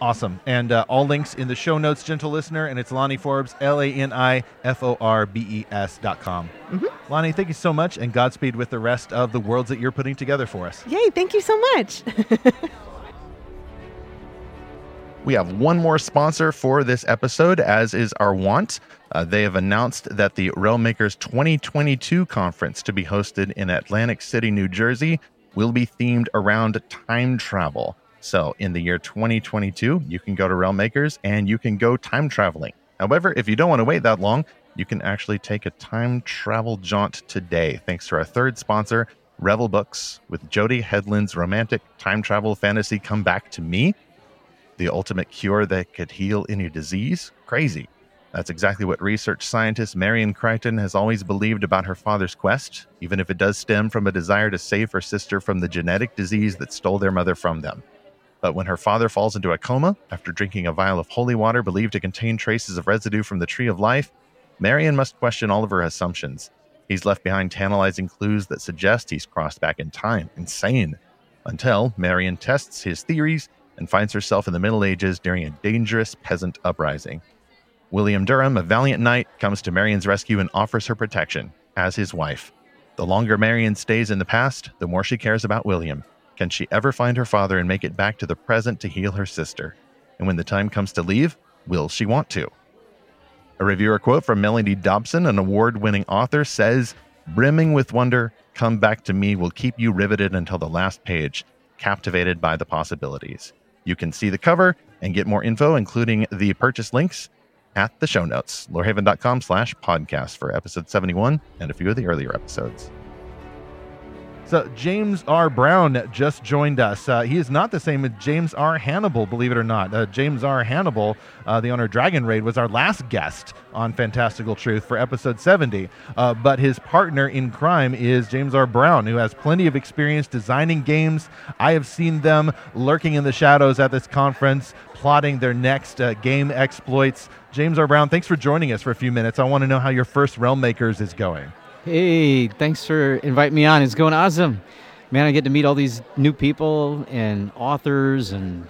Awesome. And uh, all links in the show notes, gentle listener. And it's Lani Forbes, L A N I F O R B E S dot com. Mm-hmm. Lani, thank you so much. And Godspeed with the rest of the worlds that you're putting together for us. Yay! Thank you so much. (laughs) We have one more sponsor for this episode, as is our want. Uh, they have announced that the Realm Makers 2022 conference to be hosted in Atlantic City, New Jersey, will be themed around time travel. So, in the year 2022, you can go to Realm Makers and you can go time traveling. However, if you don't want to wait that long, you can actually take a time travel jaunt today, thanks to our third sponsor, Revell Books, with Jody Hedlund's romantic time travel fantasy Come Back to Me the ultimate cure that could heal any disease? Crazy. That's exactly what research scientist Marion Crichton has always believed about her father's quest, even if it does stem from a desire to save her sister from the genetic disease that stole their mother from them. But when her father falls into a coma after drinking a vial of holy water believed to contain traces of residue from the tree of life, Marion must question all of her assumptions. He's left behind tantalizing clues that suggest he's crossed back in time. Insane. Until Marion tests his theories and finds herself in the Middle Ages during a dangerous peasant uprising. William Durham, a valiant knight, comes to Marion's rescue and offers her protection as his wife. The longer Marion stays in the past, the more she cares about William. Can she ever find her father and make it back to the present to heal her sister? And when the time comes to leave, will she want to? A reviewer quote from Melanie Dobson, an award winning author, says, Brimming with wonder, Come Back to Me will keep you riveted until the last page, captivated by the possibilities. You can see the cover and get more info, including the purchase links, at the show notes, lorehaven.com slash podcast for episode 71 and a few of the earlier episodes. So James R. Brown just joined us. Uh, he is not the same as James R. Hannibal, believe it or not. Uh, James R. Hannibal, uh, the owner of Dragon Raid, was our last guest on Fantastical Truth for episode 70. Uh, but his partner in crime is James R. Brown, who has plenty of experience designing games. I have seen them lurking in the shadows at this conference, plotting their next uh, game exploits. James R. Brown, thanks for joining us for a few minutes. I want to know how your first Realm Makers is going. Hey, thanks for inviting me on. It's going awesome. Man, I get to meet all these new people and authors and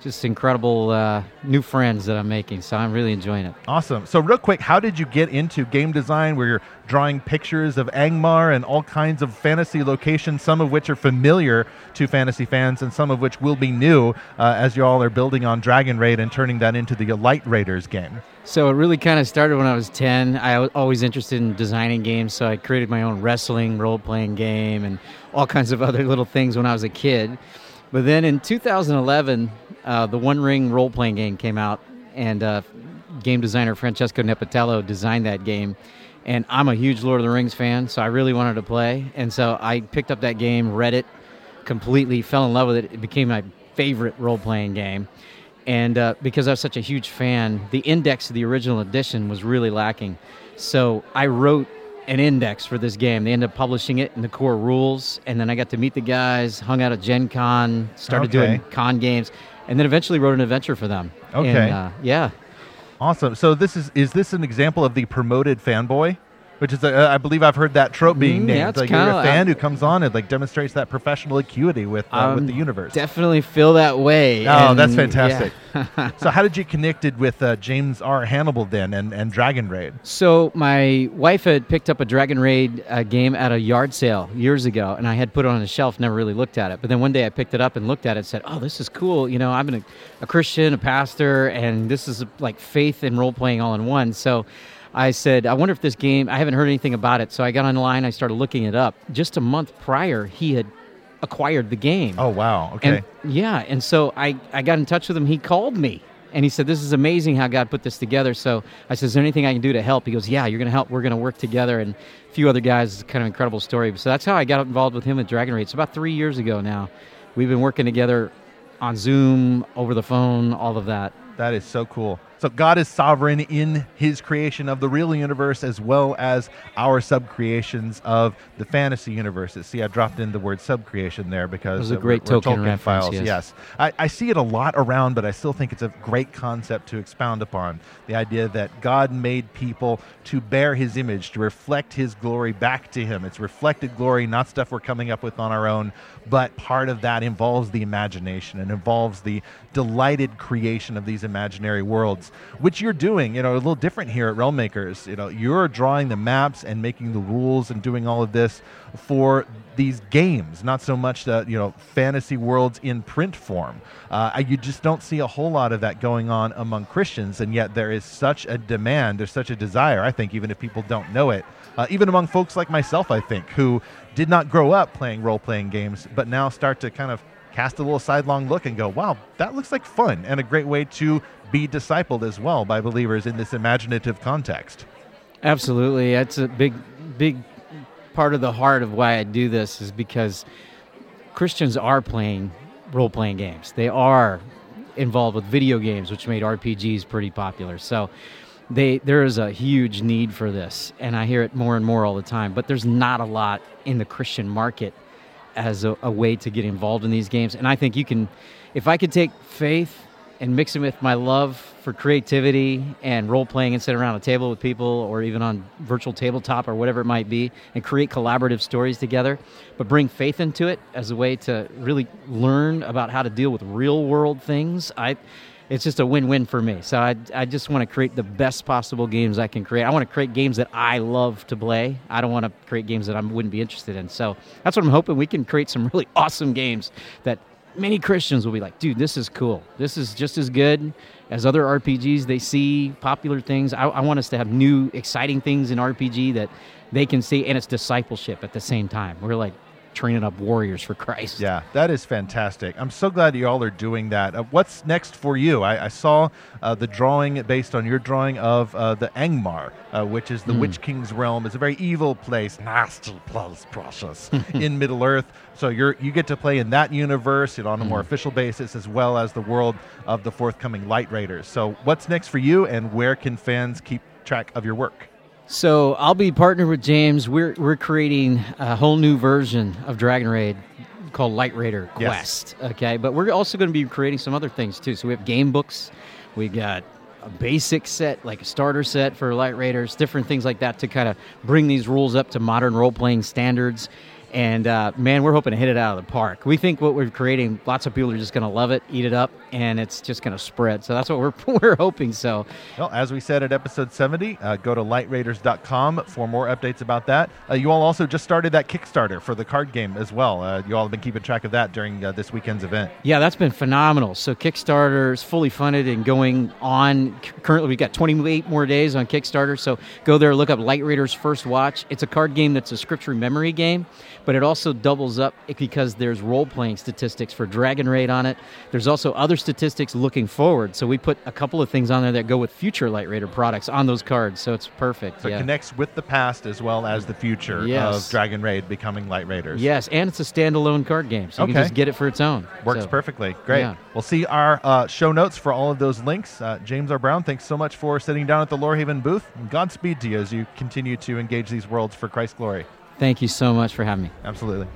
just incredible uh, new friends that I'm making. So I'm really enjoying it. Awesome. So, real quick, how did you get into game design where you're drawing pictures of Angmar and all kinds of fantasy locations, some of which are familiar to fantasy fans and some of which will be new uh, as you all are building on Dragon Raid and turning that into the Light Raiders game? So, it really kind of started when I was 10. I was always interested in designing games, so I created my own wrestling role playing game and all kinds of other little things when I was a kid. But then in 2011, uh, the One Ring role playing game came out, and uh, game designer Francesco Nepitello designed that game. And I'm a huge Lord of the Rings fan, so I really wanted to play. And so I picked up that game, read it completely, fell in love with it. It became my favorite role playing game. And uh, because I was such a huge fan, the index of the original edition was really lacking. So I wrote an index for this game. They ended up publishing it in the core rules, and then I got to meet the guys, hung out at Gen Con, started Okay. doing con games, and then eventually wrote an adventure for them. Okay. And, uh, yeah. Awesome. So, this is is this an example of the promoted fanboy? Which is, a, I believe, I've heard that trope being Mm, named. yeah, like you're a fan who comes on and like demonstrates that professional acuity with uh, with Um, the universe. Definitely feel that way. Oh, that's yeah. fantastic. (laughs) so, how did you connected with uh, James R. Hannibal then and, and Dragon Raid? So my wife had picked up a Dragon Raid uh, game at a yard sale years ago, and I had put it on a shelf, never really looked at it. But then one day I picked it up and looked at it, and said, "Oh, this is cool. You know, I'm a, a Christian, a pastor, and this is like faith and role playing all in one." So. I said, I wonder if this game, I haven't heard anything about it. So I got online, I started looking it up. Just a month prior, he had acquired the game. Oh, wow. Okay. And, yeah, and so I, I got in touch with him. He called me and he said, This is amazing how God put this together. So I said, Is there anything I can do to help? He goes, Yeah, you're going to help. We're going to work together. And a few other guys. It's kind of incredible story. So that's how I got involved with him at Dragon Raid. It's about three years ago now. We've been working together on Zoom, over the phone, all of that. That is so cool. So God is sovereign in his creation of the real universe as well as our subcreations of the fantasy universes. See, I dropped in the word subcreation there because it was a great we're, Tolkien Tolkien files. yes. I, I see it a lot around, but I still think it's a great concept to expound upon. The idea that God made people to bear his image, to reflect his glory back to him. It's reflected glory, not stuff we're coming up with on our own, but part of that involves the imagination and involves the delighted creation of these imaginary worlds, which you're doing, you know, a little different here at Realm Makers. You know, you're drawing the maps and making the rules and doing all of this for these games, not so much the, you know, fantasy worlds in print form. Uh, you just don't see a whole lot of that going on among Christians, and yet there is such a demand, there's such a desire, I think, even if people don't know it, uh, even among folks like myself, I think, who did not grow up playing role playing games, but now start to kind of cast a little sidelong look and go, wow, that looks like fun and a great way to be discipled as well by believers in this imaginative context. Absolutely. That's a big, big part of the heart of why I do this is because Christians are playing role playing games. They are involved with video games, which made RPGs pretty popular. So they there is a huge need for this, and I hear it more and more all the time. But there's not a lot in the Christian market as a, a way to get involved in these games. And I think you can, if I could take faith and mix it with my love for creativity and role playing and sit around a table with people or even on virtual tabletop or whatever it might be and create collaborative stories together, but bring faith into it as a way to really learn about how to deal with real world things. I it's just a win-win for me. So I, I just want to create the best possible games I can create. I want to create games that I love to play. I don't want to create games that I wouldn't be interested in. So that's what I'm hoping we can create some (laughs) really awesome games that many Christians will be like, dude, this is cool. This is just as good as other RPGs. They see popular things. I, I want us to have new, exciting things in RPG that they can see, and it's discipleship at the same time. We're like training up warriors for Christ. Yeah, that is fantastic. I'm so glad you all are doing that. Uh, what's next for you? I, I saw uh, the drawing based on your drawing of uh, the Angmar, uh, which is the Mm. Witch King's realm. It's a very evil place, nasty place, precious, (laughs) in Middle Earth. So you're you get to play in that universe you know, on a more official basis, as well as the world of the forthcoming Light Raiders. So what's next for you, and where can fans keep track of your work? So I'll be partnered with James. We're we're creating a whole new version of Dragon Raid called Light Raider Yes. Quest. Okay, but we're also going to be creating some other things too. So we have game books. We got a basic set, like a starter set for Light Raiders, different things like that to kind of bring these rules up to modern role playing standards. And uh, man, we're hoping to hit it out of the park. We think what we're creating, lots of people are just going to love it, eat it up, and it's just going to spread. So that's what we're (laughs) we're hoping. So Well, as we said at episode 70, uh, go to lightraiders.com for more updates about that. Uh, you all also just started that Kickstarter for the card game as well. Uh, you all have been keeping track of that during uh, this weekend's event. Yeah, that's been phenomenal. So Kickstarter is fully funded and going on. Currently, we've got 28 more days on Kickstarter. So go there, look up Light Raiders First Watch. It's a card game that's a scripture memory game, but it also doubles up because there's role playing statistics for Dragon Raid on it. There's also other statistics looking forward. So we put a couple of things on there that go with future Light Raider products on those cards. So it's perfect. So yeah. it connects with the past as well as the future Yes. of Dragon Raid becoming Light Raiders. Yes, and it's a standalone card game, so you Okay. can just get it for its own. Works So- perfectly. Great. Yeah. We'll see our uh, show notes for all of those links. Uh, James R. Brown, thanks so much for sitting down at the Lorehaven booth. Godspeed to you as you continue to engage these worlds for Christ's glory. Thank you so much for having me. Absolutely.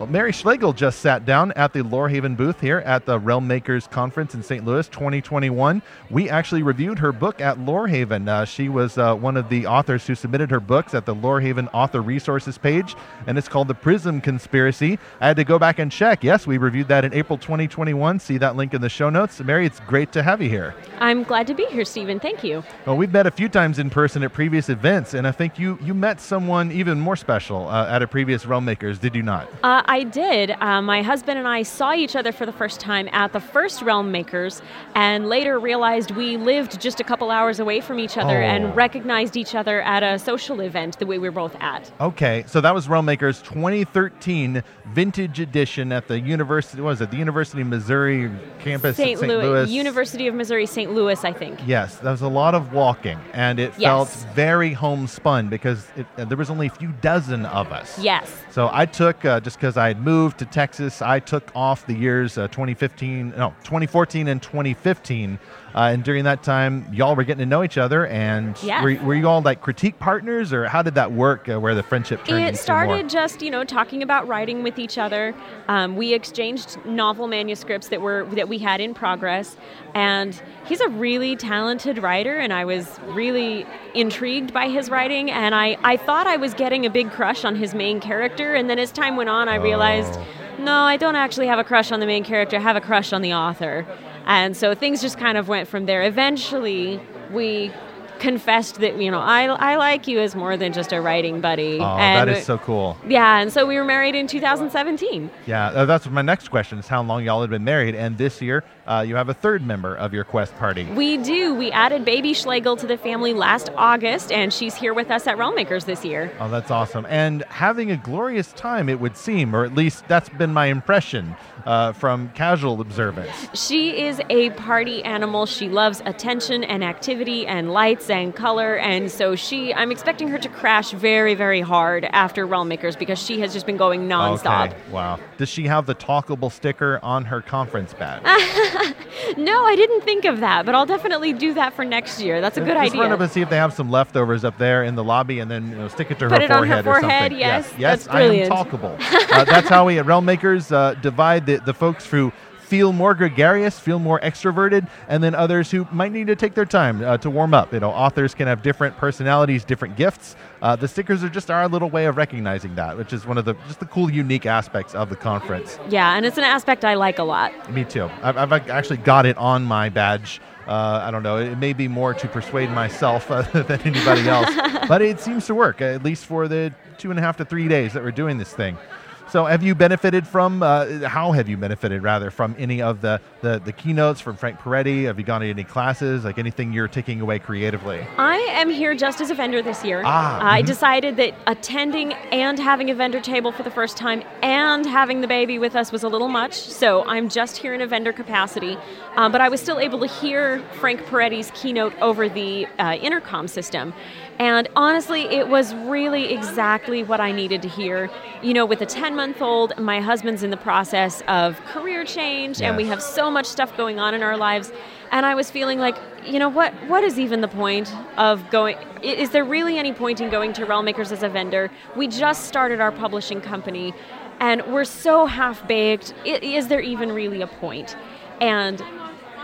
Well, Mary Schlegel just sat down at the Lorehaven booth here at the Realm Makers Conference in St. Louis 2021. We actually reviewed her book at Lorehaven. Uh, she was uh, one of the authors who submitted her books at the Lorehaven Author Resources page, and it's called The Prism Conspiracy. I had to go back and check. Yes, we reviewed that in April 2021. See that link in the show notes. Mary, it's great to have you here. I'm glad to be here, Stephen. Thank you. Well, we've met a few times in person at previous events, and I think you you met someone even more special uh, at a previous Realm Makers, did you not? I did. Uh, my husband and I saw each other for the first time at the first Realm Makers, and later realized we lived just a couple hours away from each other Oh. and recognized each other at a social event that we were both at. Okay, so that was Realm Makers 2013 Vintage Edition at the University. What was it? The University of Missouri campus St. St. Louis, Louis. University of Missouri, St. Louis, I think. Yes, there was a lot of walking, and it Yes. felt very homespun because it, uh, there was only a few dozen of us. Yes. So I took uh, just because I had moved to Texas, I took off the years uh, 2015, no, 2014 and 2015, uh, and during that time, y'all were getting to know each other. And Yes. were, were you all like critique partners, or how did that work? Uh, where the friendship turned It started more? just, you know, talking about writing with each other. Um, we exchanged novel manuscripts that were that we had in progress, and he's a really talented writer, and I was really intrigued by his writing, and I, I thought I was getting a big crush on his main character, and then as time went on, I realized, Oh. no, I don't actually have a crush on the main character. I have a crush on the author, and so things just kind of went from there. Eventually, we confessed that you know I, I like you as more than just a writing buddy Oh, and that is so cool. yeah, and so we were married in 2017. Yeah, uh, that's my next question: is how long y'all had been married? And this year, uh, you have a third member of your quest party. We do. We added baby Schlegel to the family last August, and she's here with us at Realm Makers this year. Oh, that's awesome. And having a glorious time, it would seem, or at least that's been my impression uh, from casual observance. She is a party animal. She loves attention and activity and lights and color, and so she. I'm expecting her to crash very, very hard after Realm Makers because she has just been going nonstop. Okay. Wow. Does she have the talkable sticker on her conference badge? (laughs) No, I didn't think of that, but I'll definitely do that for next year. That's a good Just idea. run up and see if they have some leftovers up there in the lobby, and then you know, stick it to Put her it on her forehead or something. yes, yes, that's I am talkable. (laughs) uh, that's how we at Realm Makers uh, divide the, the folks who feel more gregarious, feel more extroverted, and then others who might need to take their time uh, to warm up. You know, authors can have different personalities, different gifts. Uh, the stickers are just our little way of recognizing that, which is one of the just the cool, unique aspects of the conference. Yeah, and it's an aspect I like a lot. Me too. I've, I've actually got it on my badge. Uh, I don't know. It may be more to persuade myself (laughs) uh, than anybody else, (laughs) but it seems to work at least for the two and a half to three days that we're doing this thing. So, have you benefited from? Uh, how have you benefited rather from any of the, the the keynotes from Frank Peretti? Have you gone to any classes? Like anything you're taking away creatively? I am here just as a vendor this year. Ah, I mhm. decided that attending and having a vendor table for the first time and having the baby with us was a little much, so I'm just here in a vendor capacity. Uh, but I was still able to hear Frank Peretti's keynote over the uh, intercom system. And honestly, it was really exactly what I needed to hear. You know, with a 10 month old, my husband's in the process of career change, and we have so much stuff going on in our lives. And I was feeling like, you know, what what is even the point of going? Is there really any point in going to Realm Makers as a vendor? We just started our publishing company, and we're so half baked. Is there even really a point? And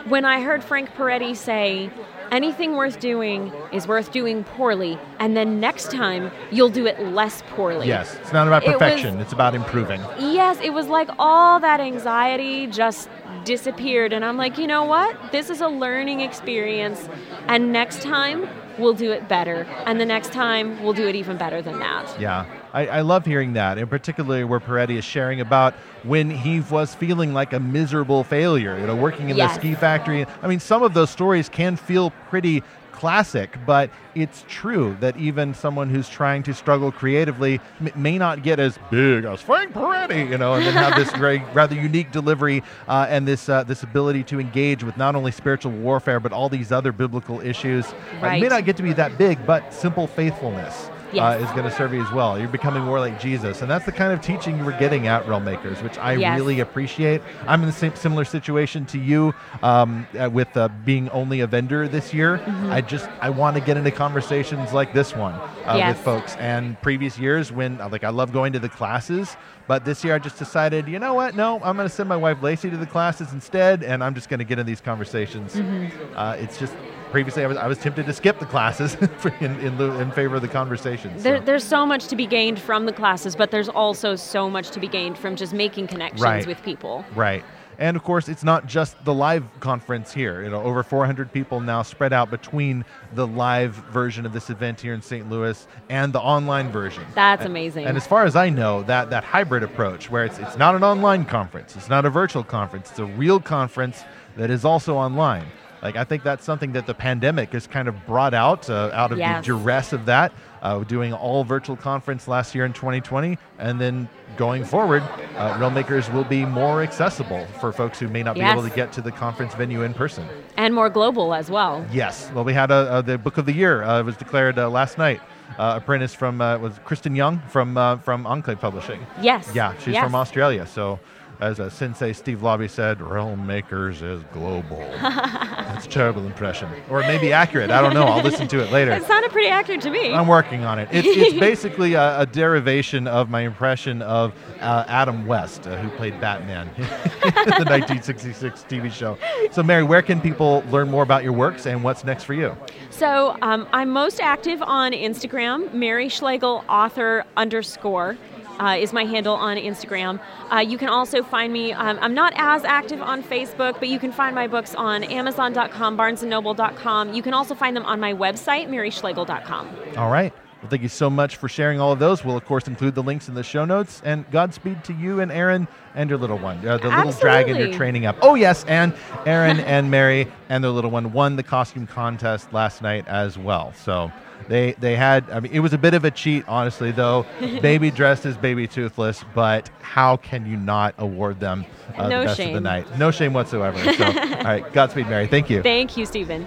when I heard Frank Peretti say, anything worth doing is worth doing poorly, and then next time you'll do it less poorly. Yes, it's not about It was- perfection. it's about improving. Yes, it was like all that anxiety just disappeared. And I'm like, you know what? This is a learning experience. And next time, we'll do it better. And the next time, we'll do it even better than that. Yeah, I, I love hearing that, and particularly where Peretti is sharing about when he was feeling like a miserable failure, you know, working in Yes. the ski factory. I mean, some of those stories can feel pretty classic, but it's true that even someone who's trying to struggle creatively m- may not get as big as Frank Peretti, you know, and then have this (laughs) very rather unique delivery uh, and this uh, this ability to engage with not only spiritual warfare but all these other biblical issues. Uh, it may not get to be that big, but simple faithfulness Yes. uh, is going to serve you as well. You're becoming more like Jesus, and that's the kind of teaching you were getting at Realm Makers, which I Yes. really appreciate. I'm in the same similar situation to you um, uh, with uh, being only a vendor this year. Mm-hmm. I just I want to get into conversations like this one uh, Yes. with folks. And previous years when uh, like I love going to the classes, but this year I just decided, you know what? No, I'm going to send my wife Lacey to the classes instead, and I'm just going to get in these conversations. Mm-hmm. Uh, it's just previously I was, I was tempted to skip the classes (laughs) in, in, in favor of the conversations. There, so. there's so much to be gained from the classes, but there's also so much to be gained from just making connections Right. with people. Right. And of course, it's not just the live conference here. You know, over 400 people now spread out between the live version of this event here in St. Louis and the online version. That's And- amazing. And as far as I know, that that hybrid approach, where it's it's not an online conference, it's not a virtual conference, it's a real conference that is also online. Like I think that's something that the pandemic has kind of brought out uh, out of Yes. the duress of that. Uh, doing all virtual conference last year in 2020, and then going forward, uh, Realm Makers will be more accessible for folks who may not be able to get to the conference venue in person. and more global as well. Yes. Well, we had a, uh the book of the year uh, was declared uh, last night. Uh, apprentice from uh, was Kristen Young from uh, from Enclave Publishing. Yes. Yeah, she's Yes. from Australia. So, as uh, Sensei Steve Laube said, Realm Makers is global. (laughs) That's a terrible impression, or it may be accurate. I don't know. I'll listen to it later. It sounded pretty accurate to me. I'm working on it. It's, it's (laughs) basically a, a derivation of my impression of uh, Adam West, uh, who played Batman (laughs) in the 1966 TV show. So, Mary, where can people learn more about your works and what's next for you? So um, I'm most active on Instagram, Mary Schlegel author underscore. Uh, is my handle on Instagram. Uh, you can also find me, um, I'm not as active on Facebook, but you can find my books on Amazon.com, BarnesandNoble.com. You can also find them on my website, MarySchlegel.com. All right. Well, thank you so much for sharing all of those. We'll, of course, include the links in the show notes. And Godspeed to you and Aaron and your little one, uh, the little dragon you're training up. Oh, yes. And Aaron (laughs) and Mary and their little one won the costume contest last night as well. So they, they had, I mean, it was a bit of a cheat, honestly, though. (laughs) baby dressed as Baby Toothless, but how can you not award them uh, No the best of the night? No shame whatsoever. So, (laughs) all right. Godspeed, Mary. Thank you. Thank you, Stephen.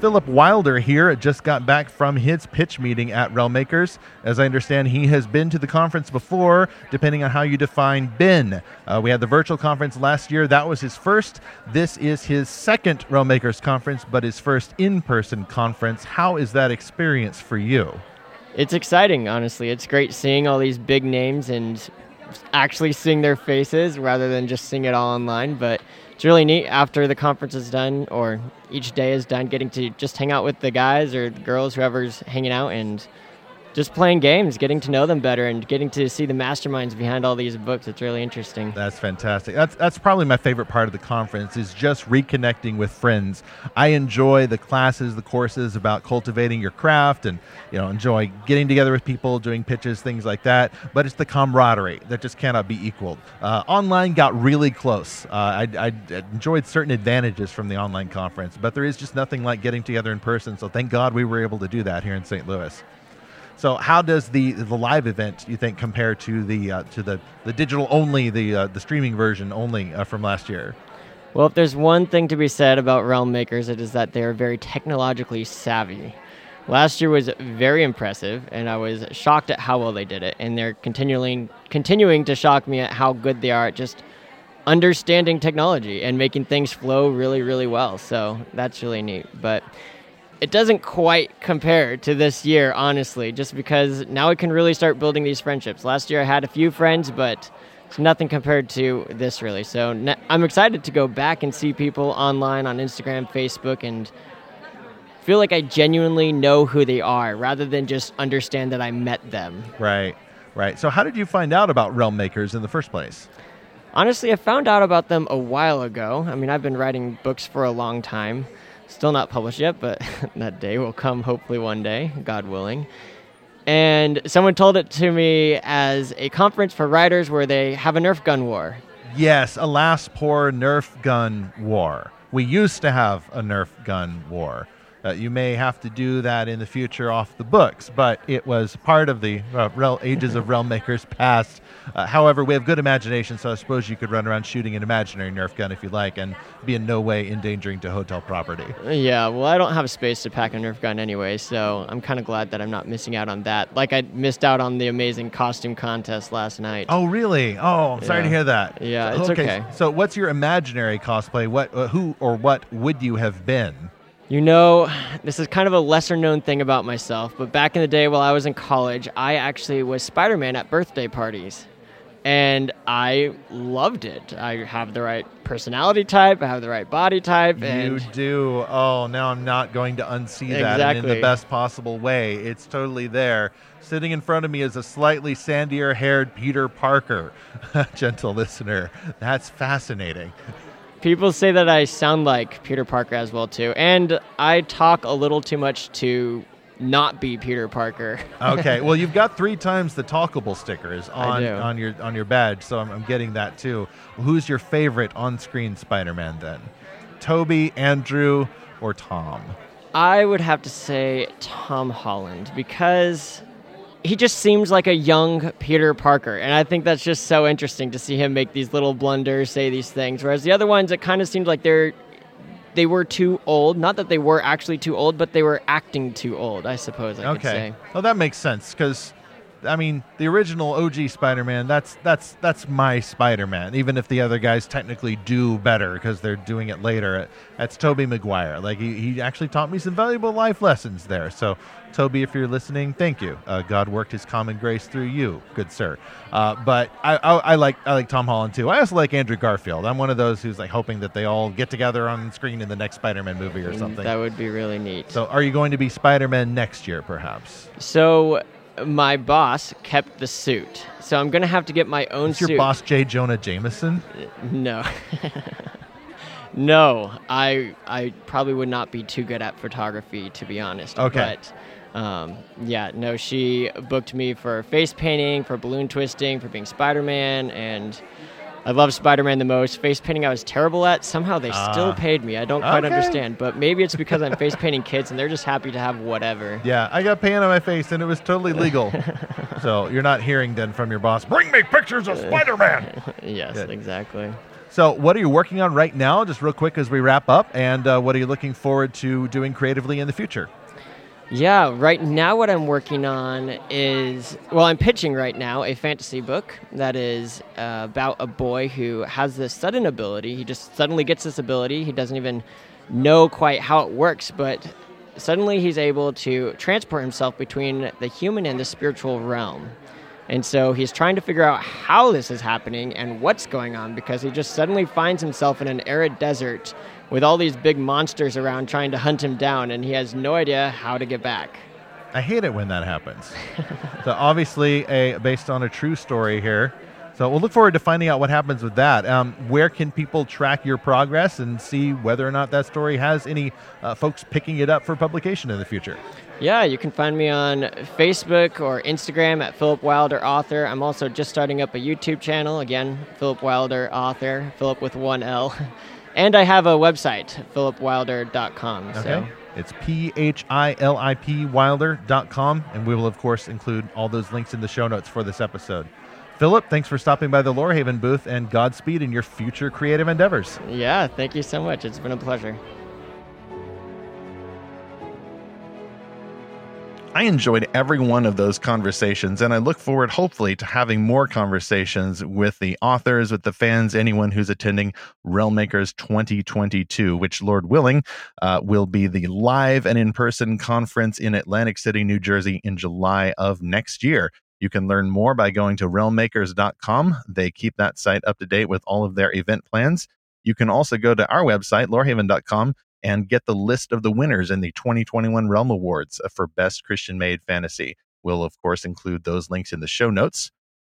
Philip Wilder here just got back from his pitch meeting at Realm Makers. As I understand, he has been to the conference before, depending on how you define been. Uh, we had the virtual conference last year. That was his first. This is his second Realm Makers conference, but his first in person conference. How is that experience for you? It's exciting, honestly. It's great seeing all these big names and actually seeing their faces rather than just seeing it all online. But it's really neat after the conference is done or each day is done, getting to just hang out with the guys or the girls, whoever's hanging out, and just playing games, getting to know them better, and getting to see the masterminds behind all these books. It's really interesting. That's fantastic. That's that's probably my favorite part of the conference is just reconnecting with friends. I enjoy the classes, the courses about cultivating your craft, and you know enjoy getting together with people, doing pitches, things like that. But it's the camaraderie that just cannot be equaled. Uh, online got really close. Uh, I, I enjoyed certain advantages from the online conference, but there is just nothing like getting together in person. So thank God we were able to do that here in St. Louis. So how does the the live event you think compare to the uh, to the, the digital only the uh, the streaming version only uh, from last year? Well, if there's one thing to be said about Realm Makers, it is that they are very technologically savvy. Last year was very impressive, and I was shocked at how well they did it. And they're continuing continuing to shock me at how good they are at just understanding technology and making things flow really, really well. So that's really neat. But it doesn't quite compare to this year, honestly, just because now I can really start building these friendships. Last year I had a few friends, but it's nothing compared to this, really. So I'm excited to go back and see people online on Instagram, Facebook, and feel like I genuinely know who they are rather than just understand that I met them. Right, right. So, how did you find out about Realm Makers in the first place? Honestly, I found out about them a while ago. I mean, I've been writing books for a long time. Still not published yet, but (laughs) that day will come hopefully one day, God willing. And someone told it to me as a conference for writers where they have a Nerf gun war. Yes, alas, poor Nerf gun war. We used to have a Nerf gun war. Uh, you may have to do that in the future off the books, but it was part of the uh, Rel- Ages of Realm Makers past. Uh, however, we have good imagination, so I suppose you could run around shooting an imaginary Nerf gun if you like and be in no way endangering to hotel property. Yeah, well, I don't have space to pack a Nerf gun anyway, so I'm kind of glad that I'm not missing out on that. Like, I missed out on the amazing costume contest last night. Oh, really? Oh, I'm sorry Yeah. to hear that. Yeah, it's okay. So, what's your imaginary cosplay? What, uh, who, or what would you have been? You know, this is kind of a lesser known thing about myself, but back in the day while I was in college, I actually was Spider Man at birthday parties. And I loved it. I have the right personality type, I have the right body type, You do. Oh, now I'm not going to unsee that and in the best possible way. It's totally there. Sitting in front of me is a slightly sandier haired Peter Parker. (laughs) Gentle listener. That's fascinating. (laughs) people say that I sound like Peter Parker as well too. And I talk a little too much to not be Peter Parker. (laughs) Okay. well, you've got three times the talkable stickers on on your on your badge, so I'm, I'm getting that too. Who's your favorite on-screen Spider-Man then? Tobey, Andrew, or Tom? I would have to say Tom Holland because he just seems like a young Peter Parker. And I think that's just so interesting to see him make these little blunders, say these things. Whereas the other ones, it kind of seemed like they're. They were too old. Not that they were actually too old, but they were acting too old, I suppose I could Okay. say. Well, that makes sense because, I mean, the original OG Spider-Man. That's that's that's my Spider-Man. Even if the other guys technically do better because they're doing it later, that's Tobey Maguire. Like he, he actually taught me some valuable life lessons there. So, Tobey, if you're listening, thank you. Uh, God worked His common grace through you, good sir. Uh, but I, I, I like I like Tom Holland too. I also like Andrew Garfield. I'm one of those who's like hoping that they all get together on screen in the next Spider-Man movie or something. That would be really neat. so, are you going to be Spider-Man next year, perhaps? So my boss kept the suit. So I'm going to have to get my own Is suit. your boss J. Jonah Jameson? No. (laughs) no, I I probably would not be too good at photography to be honest. Okay. But um, yeah, no, she booked me for face painting, for balloon twisting, for being Spider-Man, and I love Spider-Man the most. Face painting I was terrible at. Somehow they still Ah. paid me. I don't quite Okay. understand, but maybe it's because I'm (laughs) face painting kids and they're just happy to have whatever. Yeah, I got paint on my face and it was totally legal. (laughs) so you're not hearing then from your boss, bring me pictures of Spider Man. (laughs) yes, Good. exactly. so, what are you working on right now, just real quick as we wrap up? And uh, what are you looking forward to doing creatively in the future? Yeah, right now what I'm working on is well, I'm pitching right now a fantasy book that is uh, about a boy who has this sudden ability. He just suddenly gets this ability. He doesn't even know quite how it works, but suddenly he's able to transport himself between the human and the spiritual realm. And so he's trying to figure out how this is happening and what's going on because he just suddenly finds himself in an arid desert with all these big monsters around trying to hunt him down, and he has no idea how to get back. I hate it when that happens. (laughs) so obviously, a based on a true story here. So we'll look forward to finding out what happens with that. Um, where can people track your progress and see whether or not that story has any uh, folks picking it up for publication in the future? Yeah, you can find me on Facebook or Instagram at Philip Wilder Author. I'm also just starting up a YouTube channel. Again, Philip Wilder Author, Philip with one L. (laughs) And I have a website, philipwilder.com. Okay. So It's P H I L I P Wilder.com. And we will, of course, include all those links in the show notes for this episode. Philip, thanks for stopping by the Lorehaven booth and Godspeed in your future creative endeavors. yeah, thank you so much. It's been a pleasure. I enjoyed every one of those conversations, and I look forward, hopefully, to having more conversations with the authors, with the fans, anyone who's attending Realm Makers 2022, which, Lord willing, uh, will be the live and in person conference in Atlantic City, New Jersey in July of next year. You can learn more by going to realmmakers.com. They keep that site up to date with all of their event plans. You can also go to our website, lorehaven.com, and get the list of the winners in the 2021 Realm Awards uh, for Best Christian Made Fantasy. We'll, of course, include those links in the show notes.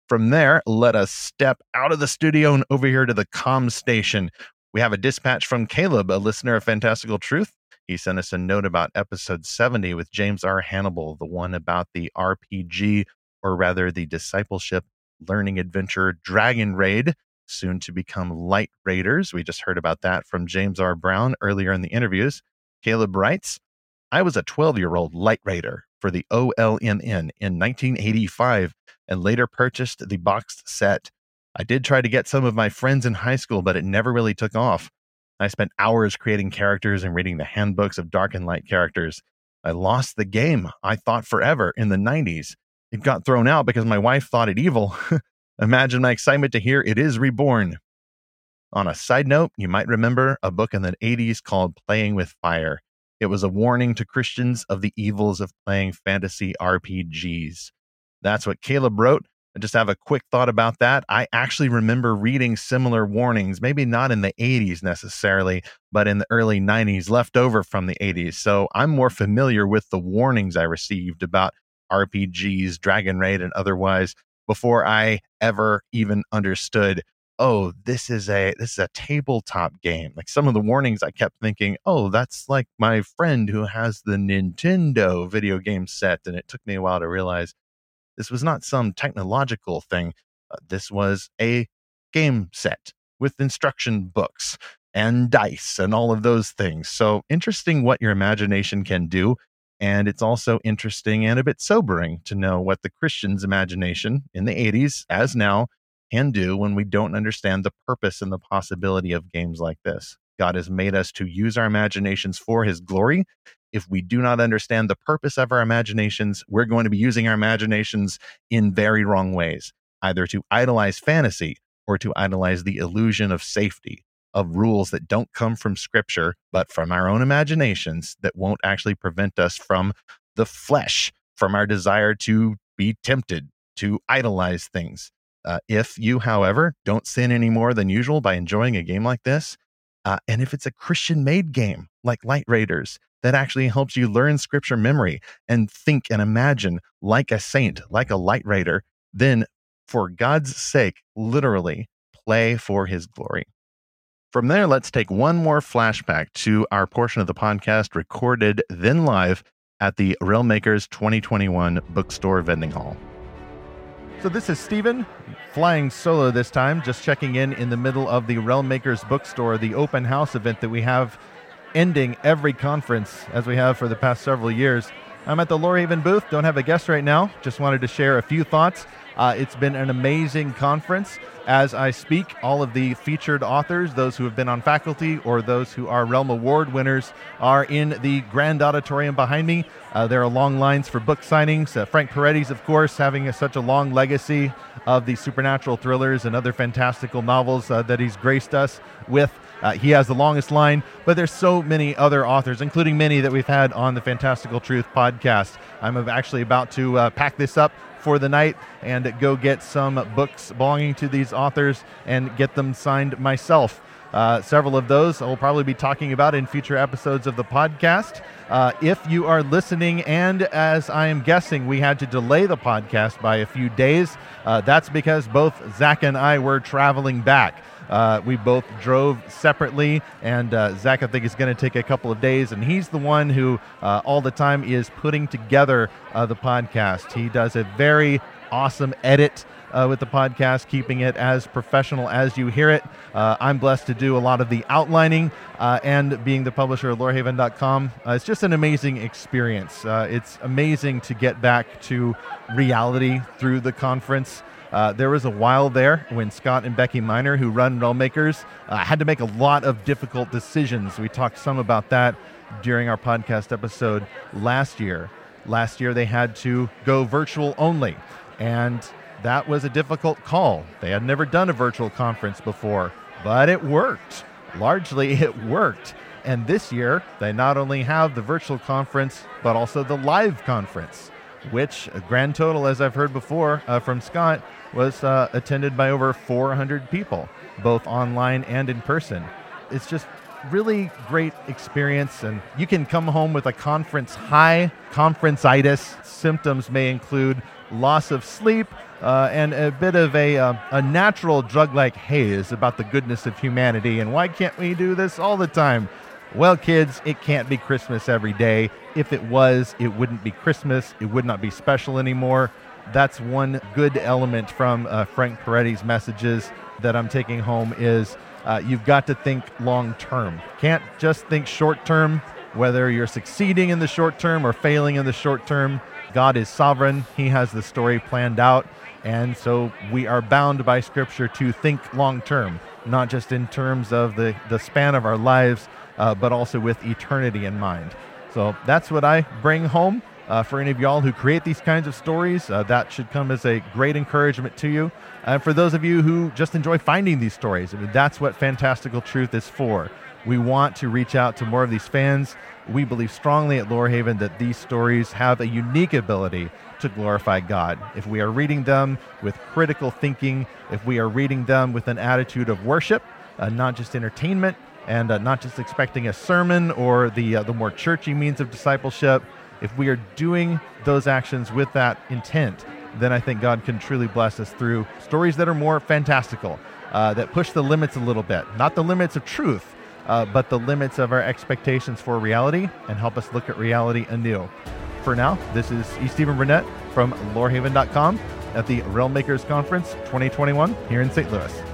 From there, let us step out of the studio and over here to the com station. We have a dispatch from Caleb, a listener of Fantastical Truth. He sent us a note about episode 70 with James R. Hannibal, the one about the RPG, or rather the discipleship learning adventure Dragon Raid, soon to become Light Raiders. We just heard about that from James R. Brown earlier in the interviews. Caleb writes, I was a 12 year old Light Raider for the OLMN in 1985 and later purchased the boxed set. I did try to get some of my friends in high school, but it never really took off. I spent hours creating characters and reading the handbooks of dark and light characters. I lost the game, I thought forever, in the 90s. It got thrown out because my wife thought it evil. (laughs) Imagine my excitement to hear it is reborn. On a side note, you might remember a book in the 80s called Playing with Fire. It was a warning to Christians of the evils of playing fantasy RPGs. That's what Caleb wrote. I just have a quick thought about that. I actually remember reading similar warnings, maybe not in the 80s necessarily, but in the early 90s, left over from the 80s. So I'm more familiar with the warnings I received about RPGs, Dragon Raid, and otherwise before I ever even understood oh this is a this is a tabletop game. Like some of the warnings i kept thinking oh that's like my friend who has the nintendo video game set and it took me a while to realize this was not some technological thing uh, this was a game set with instruction books and dice and all of those things. So interesting what your imagination can do and it's also interesting and a bit sobering to know what the Christian's imagination in the 80s, as now, can do when we don't understand the purpose and the possibility of games like this. God has made us to use our imaginations for his glory. If we do not understand the purpose of our imaginations, we're going to be using our imaginations in very wrong ways, either to idolize fantasy or to idolize the illusion of safety of rules that don't come from scripture, but from our own imaginations that won't actually prevent us from the flesh, from our desire to be tempted, to idolize things. Uh, if you, however, don't sin any more than usual by enjoying a game like this, uh, and if it's a Christian made game like Light Raiders that actually helps you learn scripture memory and think and imagine like a saint, like a Light Raider, then for God's sake, literally play for his glory. From there, let's take one more flashback to our portion of the podcast recorded then live at the Realm Makers 2021 Bookstore Vending Hall. So, this is Stephen flying solo this time, just checking in in the middle of the Realm Makers Bookstore, the open house event that we have ending every conference as we have for the past several years. I'm at the Lorehaven booth, don't have a guest right now, just wanted to share a few thoughts. Uh, it's been an amazing conference. As I speak, all of the featured authors, those who have been on faculty or those who are Realm Award winners, are in the grand auditorium behind me. Uh, there are long lines for book signings. Uh, Frank Peretti's, of course, having a, such a long legacy of the supernatural thrillers and other fantastical novels uh, that he's graced us with. Uh, he has the longest line, but there's so many other authors, including many that we've had on the Fantastical Truth podcast. I'm actually about to uh, pack this up for the night and go get some books belonging to these authors and get them signed myself. Uh, several of those I'll probably be talking about in future episodes of the podcast. Uh, if you are listening, and as I am guessing, we had to delay the podcast by a few days, uh, that's because both Zach and I were traveling back. Uh, we both drove separately, and uh, Zach, I think, is going to take a couple of days, and he's the one who uh, all the time is putting together uh, the podcast. He does a very awesome edit uh, with the podcast, keeping it as professional as you hear it. Uh, I'm blessed to do a lot of the outlining uh, and being the publisher of lorehaven.com. Uh, it's just an amazing experience. It's amazing to get back to reality through the conference. Uh, there was a while there when Scott and Becky Minor, who run Realm Makers, uh, had to make a lot of difficult decisions. We talked some about that during our podcast episode last year. Last year, they had to go virtual only. And that was a difficult call. They had never done a virtual conference before, but it worked. Largely, (laughs) it worked. And this year, they not only have the virtual conference, but also the live conference, which, a grand total, as I've heard before uh, from Scott, was uh, attended by over 400 people, both online and in person. It's just really great experience and you can come home with a conference high conference-itis symptoms may include loss of sleep uh, and a bit of a, uh, a natural drug like haze about the goodness of humanity. And why can't we do this all the time? Well, kids, it can't be Christmas every day. If it was, it wouldn't be Christmas. It would not be special anymore. That's one good element from uh, Frank Peretti's messages that I'm taking home is uh, you've got to think long term. Can't just think short term, whether you're succeeding in the short term or failing in the short term. God is sovereign. He has the story planned out. And so we are bound by Scripture to think long term, not just in terms of the, the span of our lives, uh, but also with eternity in mind. So that's what I bring home. Uh, for any of y'all who create these kinds of stories, uh, that should come as a great encouragement to you. And for those of you who just enjoy finding these stories, I mean, that's what Fantastical Truth is for. We want to reach out to more of these fans. We believe strongly at Lorehaven that these stories have a unique ability to glorify God. If we are reading them with critical thinking, if we are reading them with an attitude of worship, uh, not just entertainment, and uh, not just expecting a sermon or the uh, the more churchy means of discipleship, if we are doing those actions with that intent, then I think God can truly bless us through stories that are more fantastical, uh, that push the limits a little bit, not the limits of truth, uh, but the limits of our expectations for reality, and help us look at reality anew for now, this is E. Stephen Burnett from lorehaven.com at the Realm Makers Conference 2021 here in St. Louis.